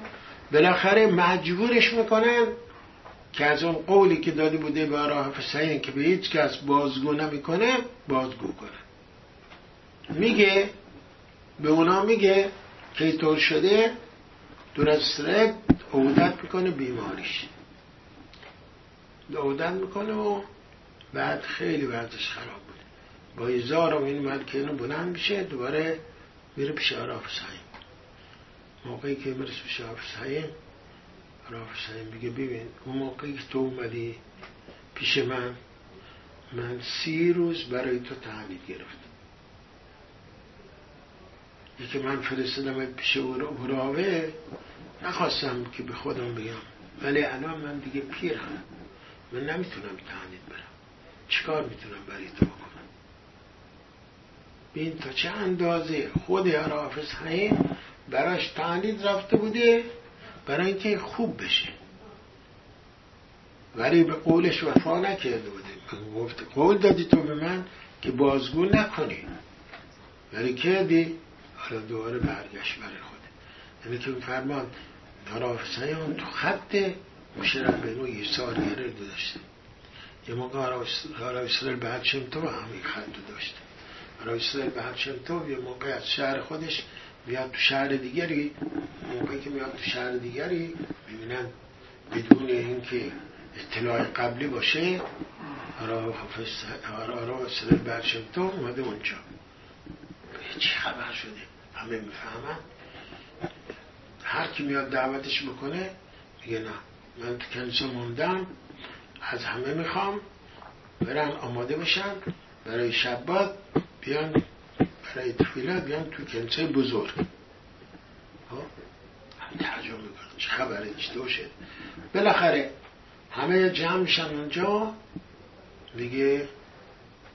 بالاخره مجبورش می‌کنن که از اون قولی که داده بوده به راه حسین که به هیچ کس بازگو نمی‌کنه بازگو کنه. میگه به اونا میگه که طور شده دور از سرک عودت می‌کنه بیماریش. عودت می‌کنه و بعد خیلی وقتش خراب بود. با ایزار و این ملکه اینو بلند میشه دوباره میره پیش عراف سعیم موقعی که میره پیش عراف سعیم سعیم میگه ببین اون موقعی که تو اومدی پیش من من سی روز برای تو تحلیل گرفتم. یکی من فرستادم پیش براوه نخواستم که به خودم بگم. ولی الان من دیگه پیرم من نمی‌تونم تعنید برم. چیکار می‌تونم برای تو بکنم؟ بین تا چه اندازه خود حافظ حیم براش تعنید رفته بوده؟ برای اینکه خوب بشه. ولی به قولش وفا نکرده بوده. گفت قول دادی تو به من که بازگو نکنی. ولی کردی. حالا دوباره برگشت برای خود. یعنی که فرمان اون تو خط مشرف به نوع یه سال گره داشته. یه موقع حالا اسرائیل به تو همین خط داشته. حالا اسرائیل به تو یه موقع از شهر خودش میاد تو شهر دیگری موقعی که میاد تو شهر دیگری می‌بینن بدون اینکه اطلاع قبلی باشه حالا حافظ به تو اومده اونجا. چی خبر شده؟ همه می‌فهمن؟ هر کی میاد دعوتش بکنه میگه نه. من تو موندم از همه می‌خوام برن آماده بشن برای شبات بیان برای تفیله بیان تو کنسه بزرگ. خب؟ هم ترجمه می‌کنن چه خبره؟ چطور شد بالاخره همه جمع میشن اونجا. میگه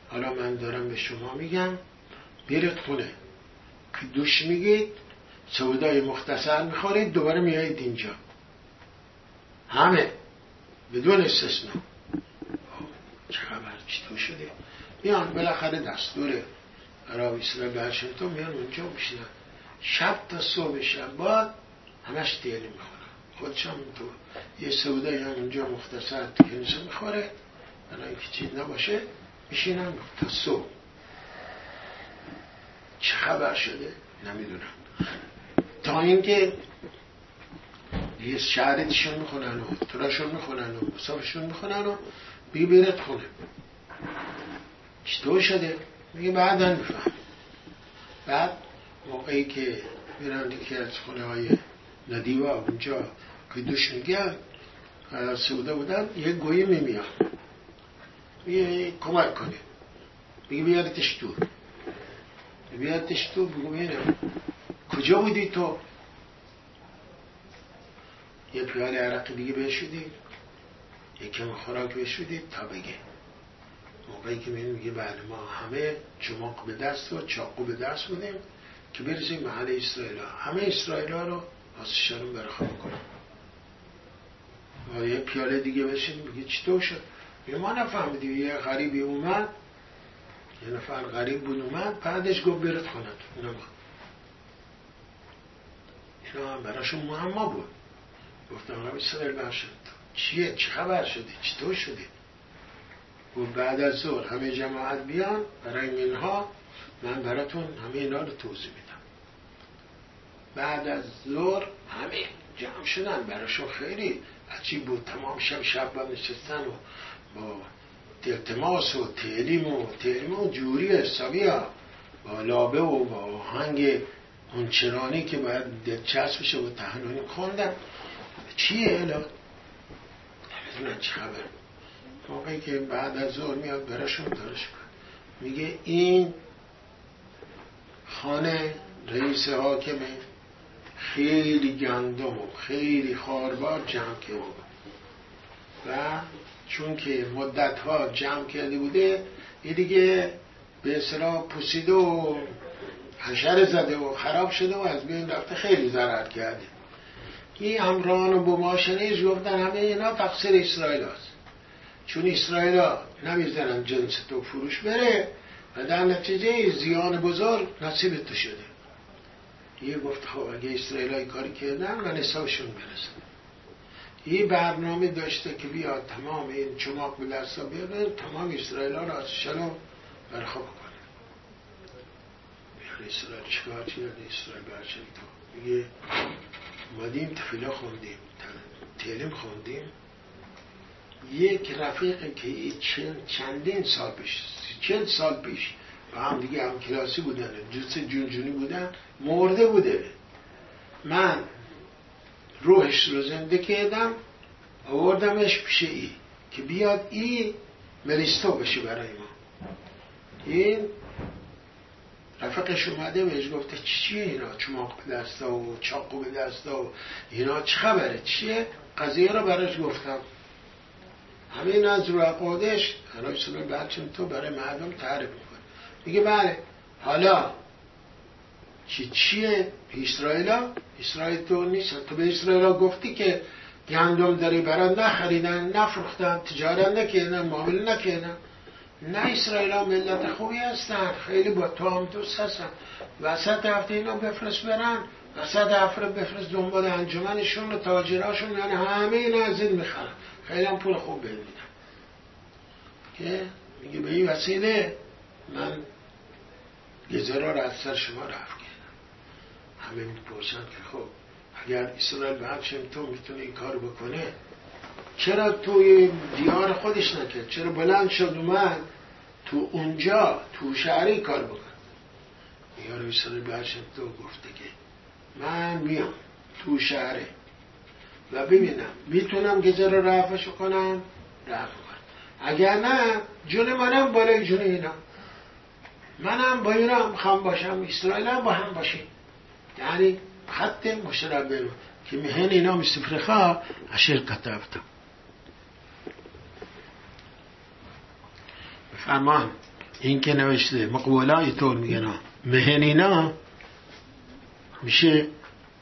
حالا من دارم به شما میگم. بیرت خونه. که دوش میگید سودای مختصر می‌خورید دوباره میایید اینجا. همه. بدون استثنا. چه خبر؟ چطور شده؟ میان بالاخره دستور عرب اسرائیل تو میان اونجا بشینن شب تا صبح بعد همش دیلی می‌خورن خودشم تو یه سودای هم اونجا مختصر تو کنیسه می‌خوره. برای اینکه چیز نباشه میشینم تا صبح. چه خبر شده؟ نمی‌دونم. تا اینکه یه شهرتشون می‌خونن و تراشون می‌خونن و مصافشون می‌خونن و بگی بیرت خونه. چطور شده؟ میگه بعدا میفهم بعد موقعی که میرن که از خونه های ندیوه اونجا که دوش میگن سوده بودن یه گویی میمیاد. میگه کمک کنه میگه بیادتش دور بیادتش دور بگو بینم کجا بودی تو؟ یه پیال عرق دیگه بشودی یکم خوراک بشودی تا بگه. موقعی که میگه بله ما همه چماق به دست و چاقو به دست بودیم که برسیم محل اسرائیل. همه اسرائیل ها رو آسشارون برخواه کنیم. و یه پیاله دیگه بشین میگه چطور شد؟ میگه ما نفهمیدیم. یه غریبی اومد یه نفر غریب بود اومد بعدش گفت برد خانت اینا اینا هم براشون معما بود. گفتم رب اسرائیل برشد چیه؟ چه خبر شدی؟ چطور شدی؟ و بعد از ظهر همه جماعت بیان برای اینها من براتون همه اینا رو توضیح میدم. بعد از ظهر همه جمع شدن براشون خیلی عجیب بود؟ تمام شب شب با نشستن و با التماس و تعلیم و تعلیم و جوری حسابی ها با لابه و با آهنگ اونچرانی که باید دلچسب بشه و تحنونی خوندن چیه الا نمی‌دونن چه خبر؟ موقعی که بعد از ظهر میاد براشون دارش میگه این خانه رئیس حاکمه خیلی گندم و خیلی خاربار جمع کرده و چون که مدت ها جمع کرده بوده این دیگه به اصطلاح پوسیده و حشر زده و خراب شده و از بین رفته خیلی ضرر کرده. این امران و بماشنیش گفتن همه اینا تقصیر اسرائیل هست. چون اسرائیل نمی‌زنن جنس تو فروش بره و در نتیجه زیان بزرگ نصیب تو شده. یه گفت خب اگه اسرائیل های کاری کردن من حسابشون برسن. یه برنامه داشته که بیاد تمام این چماق به دستا بیاره تمام اسرائیل ها را از شلو برخواب کنه. بیاره اسرائیل چیکار چی؟ اسرائیل برچه تو میگه اومدیم تفیلا خوندیم تلیم خوندیم. یک رفیق که چندین سال پیش چند سال پیش و هم دیگه هم کلاسی بودن جنس جونجونی بودن مرده بوده. من روحش رو زنده کردم آوردمش پیش ای که بیاد ای مریستو بشه برای ما. این رفقش اومده بهش گفته چیه اینا؟ چماق به دستا و چاقو به دستا و اینا چه خبره؟ چیه؟ قضیه رو براش گفتم. همین از رو قادش حالا سلام بچم تو برای مردم تعریف می‌کنه. میگه بله حالا چی چیه؟ اسرائیل اسرائیل تو نیست. تو به اسرائیل گفتی که گندم داری برای نخریدن نفروختن تجارت نکردن معامله نکردن. نه اسرائیل ملت خوبی هستن. خیلی با تو هم دوست هستن. وسط هفته اینا بفرست برن. وسط هفته بفرست دنبال انجمنشون و تاجراشون. یعنی همه اینا از این می‌خرن. خیلی هم پول خوب بمیدن که میگه به این وسیله من گزرا رو از سر شما رفت کردم. همه می‌پرسن که خب اگر اسرائیل به همچه تو می‌تونه این کار بکنه چرا توی دیار خودش نکرد؟ چرا بلند شد اومد تو اونجا تو شهری کار بکن دیار اسرائیل به تو گفته که من میام تو شهره. و ببینم. می‌تونم گزر رو رفعش کنم؟ رفع کنم اگر نه جون منم بالای جون اینا. منم با اینا هم باشم. اسرائیل هم با هم باشیم. یعنی خط مشترک که مهن اینا مستفرخا اشیر کتبتم بفرمان. این که نوشته مقولای طور میگن مهن اینا میشه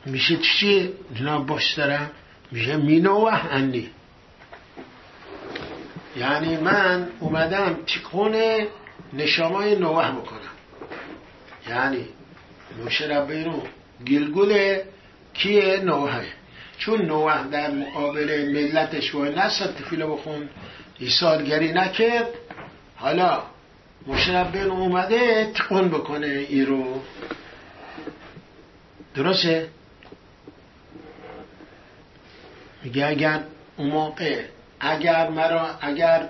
میشه چی؟ جناب باش دارم میشه مینوه انی یعنی من اومدم تکون نشامای نوح بکنم. یعنی نوشه ربیرو گلگل کیه نوحه چون نوح در مقابل ملتش و نصد تفیله بخون ایسالگری نکرد. حالا مشربن اومده تقون بکنه ای رو درسته؟ میگه اگر اون موقع اگر مرا اگر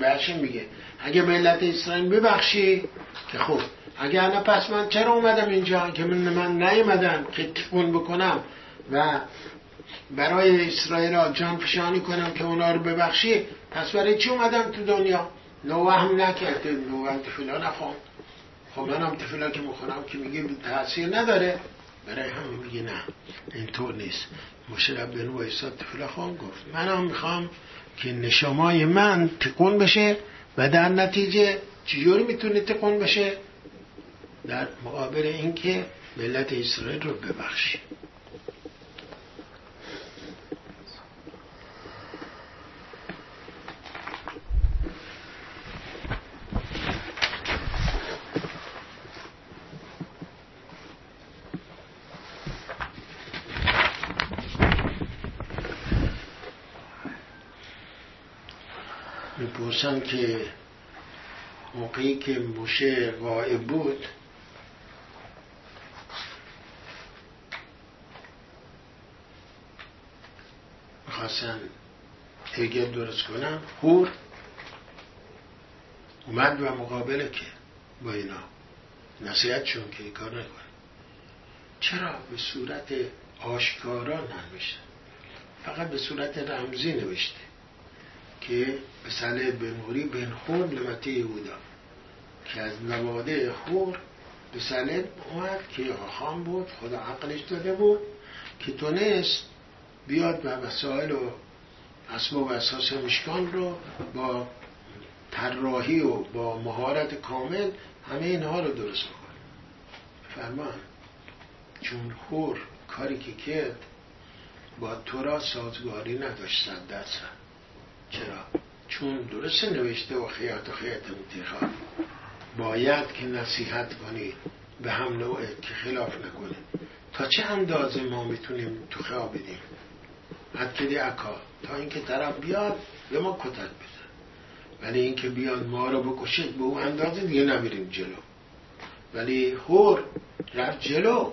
بهشم میگه. اگه ملت اسرائیل ببخشی که خوب اگر نه پس من چرا اومدم اینجا؟ که من, من نیومدم که تکون بکنم و برای اسرائیل جان فشانی کنم که اونا رو ببخشی. پس برای چی اومدم تو دنیا؟ نوهم نکرده نوهم تفیلا نخوام. خب منم تفیلا که می‌خونم که میگه تاثیر نداره. برای همین میگه نه اینطور نیست. مشرب بن ویسا تفیلا خواهم گفت منم می‌خوام که نشامای من تکون بشه و در نتیجه چجوری می‌تونه تکون بشه؟ در مقابل اینکه ملت اسرائیل رو ببخشی. می‌پرسن که موقعی که موشه غائب بود می‌خواستن هگل درست کنن هور اومد و مقابله که با اینا. نصیحت چون که کار نکنه چرا؟ به صورت آشکارا ننوشته فقط به صورت رمزی نوشته. که به بن بن خور لمته یهودا که از نواده خور به سله اومد که خام بود خدا عقلش داده بود که تونست بیاد و وسایل و اسباب اساس مشکان رو با طراحی و با مهارت کامل همه اینها رو درست کنه فرمان چون خور کاری که کرد با تو را سازگاری نداشت صد چرا؟ چون درست نوشته و خیات و خیات انتخاب. باید که نصیحت کنی به هم نوعه که خلاف نکنه. تا چه اندازه ما می‌تونیم تو خواه بدیم؟ حد اکا تا اینکه طرف بیاد به ما کتک بزن ولی اینکه بیاد ما رو بکشه به اون اندازه دیگه نمیریم جلو. ولی هور رفت جلو.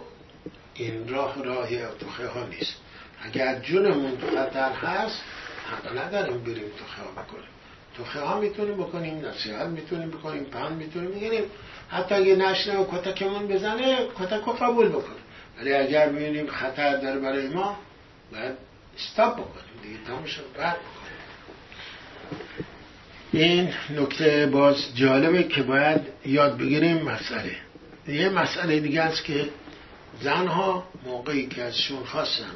این راه راهی تو ها نیست. اگر جونمون تو خطر هست حق نداریم بریم تو خواه بکنیم تو خواه می‌تونیم بکنیم نصیحت می‌تونیم بکنیم پند می‌تونیم بگیریم حتی اگه نشنه و کتکمون بزنه کتک رو قبول بکنیم ولی اگر ببینیم خطر داره برای ما باید استاب بکنیم دیگه. تماشا بعد این نکته باز جالبه که باید یاد بگیریم مسئله. یه مسئله دیگه است که زنها موقعی که ازشون خواستن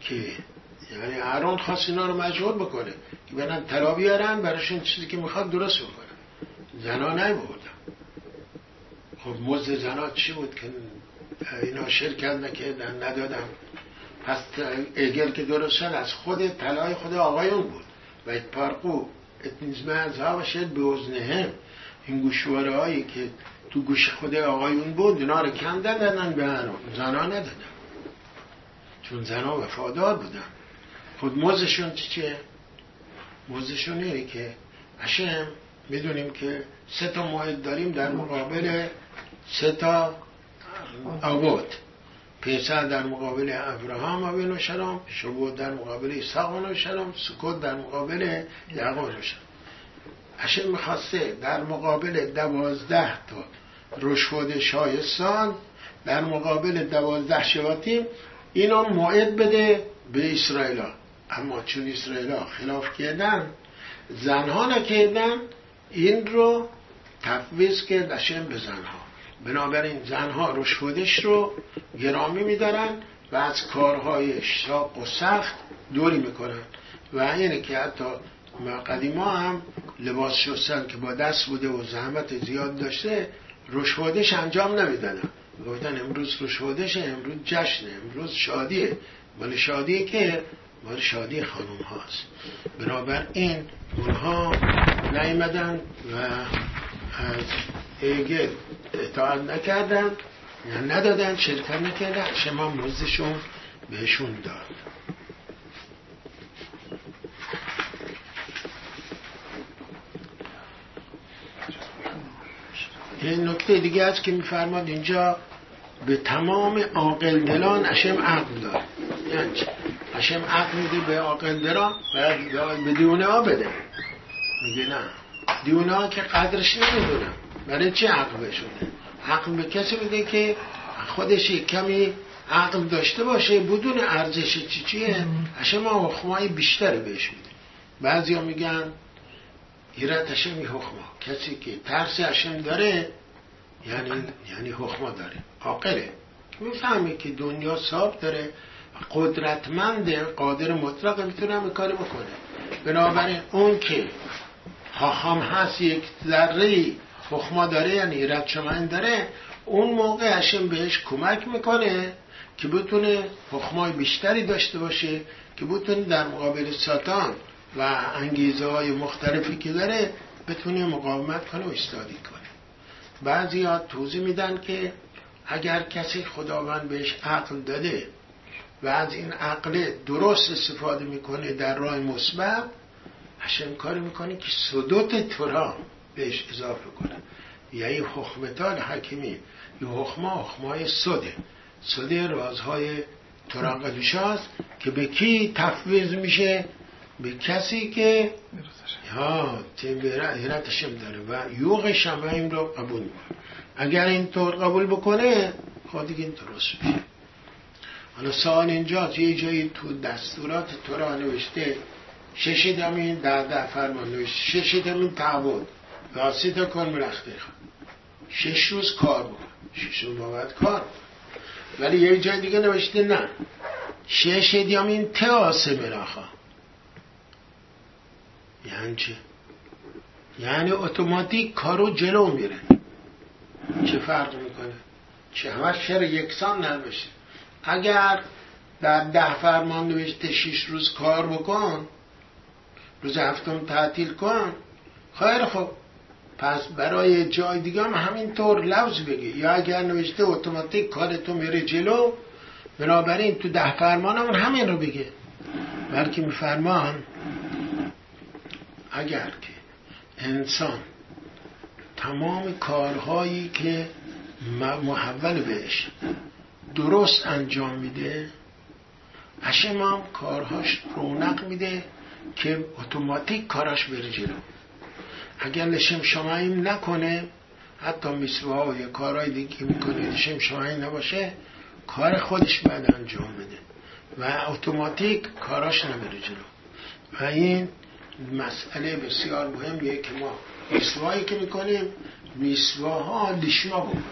که یعنی هرون خواست اینا رو مجبور بکنه. که برن طلا بیارن براشون چیزی که می‌خواد درست بکنه زنا نیوردن خب مزد زنا چی بود که اینا شرکت نکردن ندادن پس اگل که درست از خود طلای خود آقایون بود. و ات پارقو اتنیزمه از ها شد به ازنه این گوشواره هایی که تو گوش خود آقایون بود اینا رو کم دادن به زنا ندادن. چون زنا وفادار بودن. خود موزشون چیه؟ موزشون اینه که اشم می‌دونیم که سه تا موعد داریم در مقابل سه تا آبود پیسر در مقابل ابراهام و شرام شبود در مقابل ایساق و شرام سکوت در مقابل یعقوب و شرام اشم می‌خواسته در مقابل دوازده تا رشود شایستان در مقابل دوازده شواتیم اینا موعد بده به اسرائیل اما چون اسرائیل خلاف کردن زنها نکردن این رو تفویض کرد اشم به زنها. بنابراین زنها رشودش رو گرامی میدارن و از کارهای شاق و سخت دوری می‌کنن. و اینه که حتی قدیما هم لباس شستن که با دست بوده و زحمت زیاد داشته رشودش انجام نمی‌دادن. گفتن امروز رشودشه امروز جشنه امروز شادیه. ولی شادیه که مال شادی خانوم هاست. بنابراین اونها نیمدن و از ایگل اطاعت نکردن یا ندادن شرکت نکردن. شما موزشون بهشون داد. این نکته دیگه است که میفرماد اینجا به تمام عاقل دلان اشم عقل داد یعنی اشم عقل میده به عاقل و به دیونه ها بده. میگه نه. دیونه ها که قدرش نمی‌دونم برای چه عقل بشونه عقل به کسی میده که خودش کمی عقل داشته باشه بدون ارزش چی چیه؟ اشم حکمای بیشتری بهش میده. بعضی ها میگن ایرت اشمی حکما کسی که ترس اشم داره یعنی یعنی حکما داره. عاقله. می‌فهمه که دنیا صاحب داره. قدرتمنده قادر مطلق می‌تونه همه کاری بکنه. بنابراین اون که حاخام هست یک ذره حکما داره یعنی شما داره اون موقع هشم بهش کمک می‌کنه که بتونه حکمای بیشتری داشته باشه که بتونه در مقابل ساتان و انگیزه های مختلفی که داره بتونه مقاومت کنه و استادی کنه. بعضی ها توضیح میدن که اگر کسی خداوند بهش عقل داده و از این عقل درست استفاده می‌کنه در راه مثبت هشم کاری می‌کنه که صدوت تورا بهش اضافه کنه. یعنی حکمتان حکیمی. یه حکما حکمای صده. صده رازهای تورا قدوشاست که به کی تفویض میشه؟ به کسی که ها هرتشم داره و یوغ شمعیم رو قبول می‌کنه. اگر این طور قبول بکنه خود دیگه این درست میشه. حالا سوال اینجاست یه جایی تو دستورات تورا نوشته شش دمین ده فرمان نوشته شش دمین تعبود واسطه کن مرخته شش روز کار بکن شش روز باید کار ولی یه جای دیگه نوشته نه. شش دیامین تئاسه مراخا یعنی چه؟ یعنی اتوماتیک کارو جلو میره. چه فرق می‌کنه؟ چه همش شر یکسان نباشه. اگر در ده فرمان نوشته شیش روز کار بکن روز هفتم تعطیل کن خیر خب. پس برای جای دیگه هم همینطور لفظ بگی. یا اگر نوشته اتوماتیک کار تو میره جلو بنابراین تو ده فرمان هم همین رو بگه. بلکه میفرمان اگر که انسان تمام کارهایی که محول بهش درست انجام میده. هشم هم کارهاش رونق میده که اتوماتیک کاراش بره جلو. اگر لشم شماییم نکنه حتی میسوها و یه کارهای دیگه می‌کنه. لشم شماییم نباشه کار خودش بعد انجام بده. و اتوماتیک کاراش نبره جلو. و این مسئله بسیار مهمیه که ما میسوایی که می‌کنیم میسواها لشما بکنیم.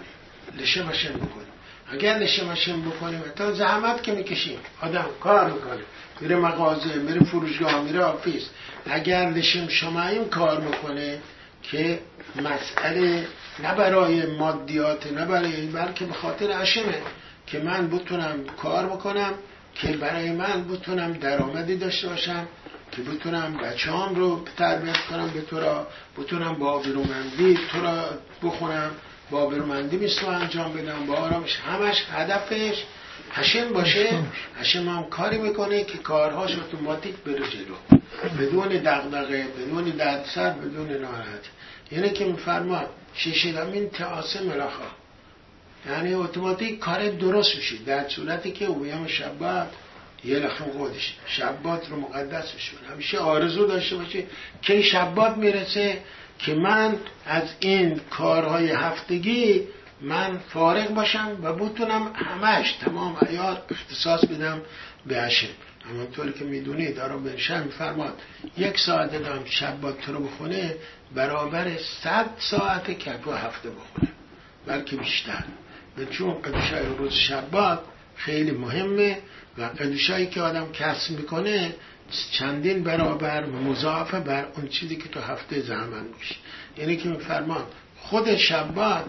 لشم هشم بکنیم. اگر لشم هشم بکنیم تا زحمت که می‌کشیم. آدم کار می‌کنه. میره مغازه میره فروشگاه میره آفیس. اگر لشم شماییم کار می‌کنه که مسئله نه برای مادیات نه برای بلکه به خاطر عشمه که من بتونم کار بکنم که برای من بتونم درآمدی داشته باشم که بتونم بچه هم رو تربیت کنم به تو را بتونم با آبرومندی تو را بخونم. با آبرومندی مثل انجام بدم. با آرامش همش هدفش هشم باشه. هشم هم کاری می‌کنه که کارهاش اتوماتیک بره جلو. بدون دغدغه بدون دردسر بدون ناراحت یعنی که میفرما ششدمین تعاسه ملاخا. یعنی اتوماتیک کار درست میشه. در صورتی که اویام شبات یه لخم خودش. شبات رو مقدس بشون همیشه آرزو داشته باشه که شبات می‌رسه که من از این کارهای هفتگی من فارغ باشم و بتونم همش تمام ایار اختصاص بدم به عشق. همانطوری که می‌دونید دارم بنشم فرماد یک ساعت دارم شبات تو رو بخونه برابر صد ساعت که تو هفته بخونه بلکه بیشتر. به چون قدشای روز شبات خیلی مهمه و قدشایی که آدم کسب می‌کنه چندین برابر مضاعف بر اون چیزی که تو هفته زحمت میشه یعنی که میفرمان خود شبات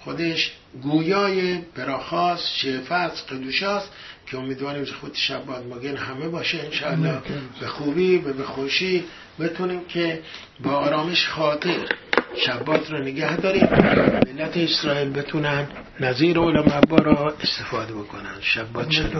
خودش گویای براخاست شفاست قدوشاست که امیدواریم که خود شبات مگن همه باشه انشاءالله. به خوبی و به خوشی بتونیم که با آرامش خاطر شبات رو نگه داریم. ملت اسرائیل بتونن نظیر علم را استفاده بکنن. شبات شد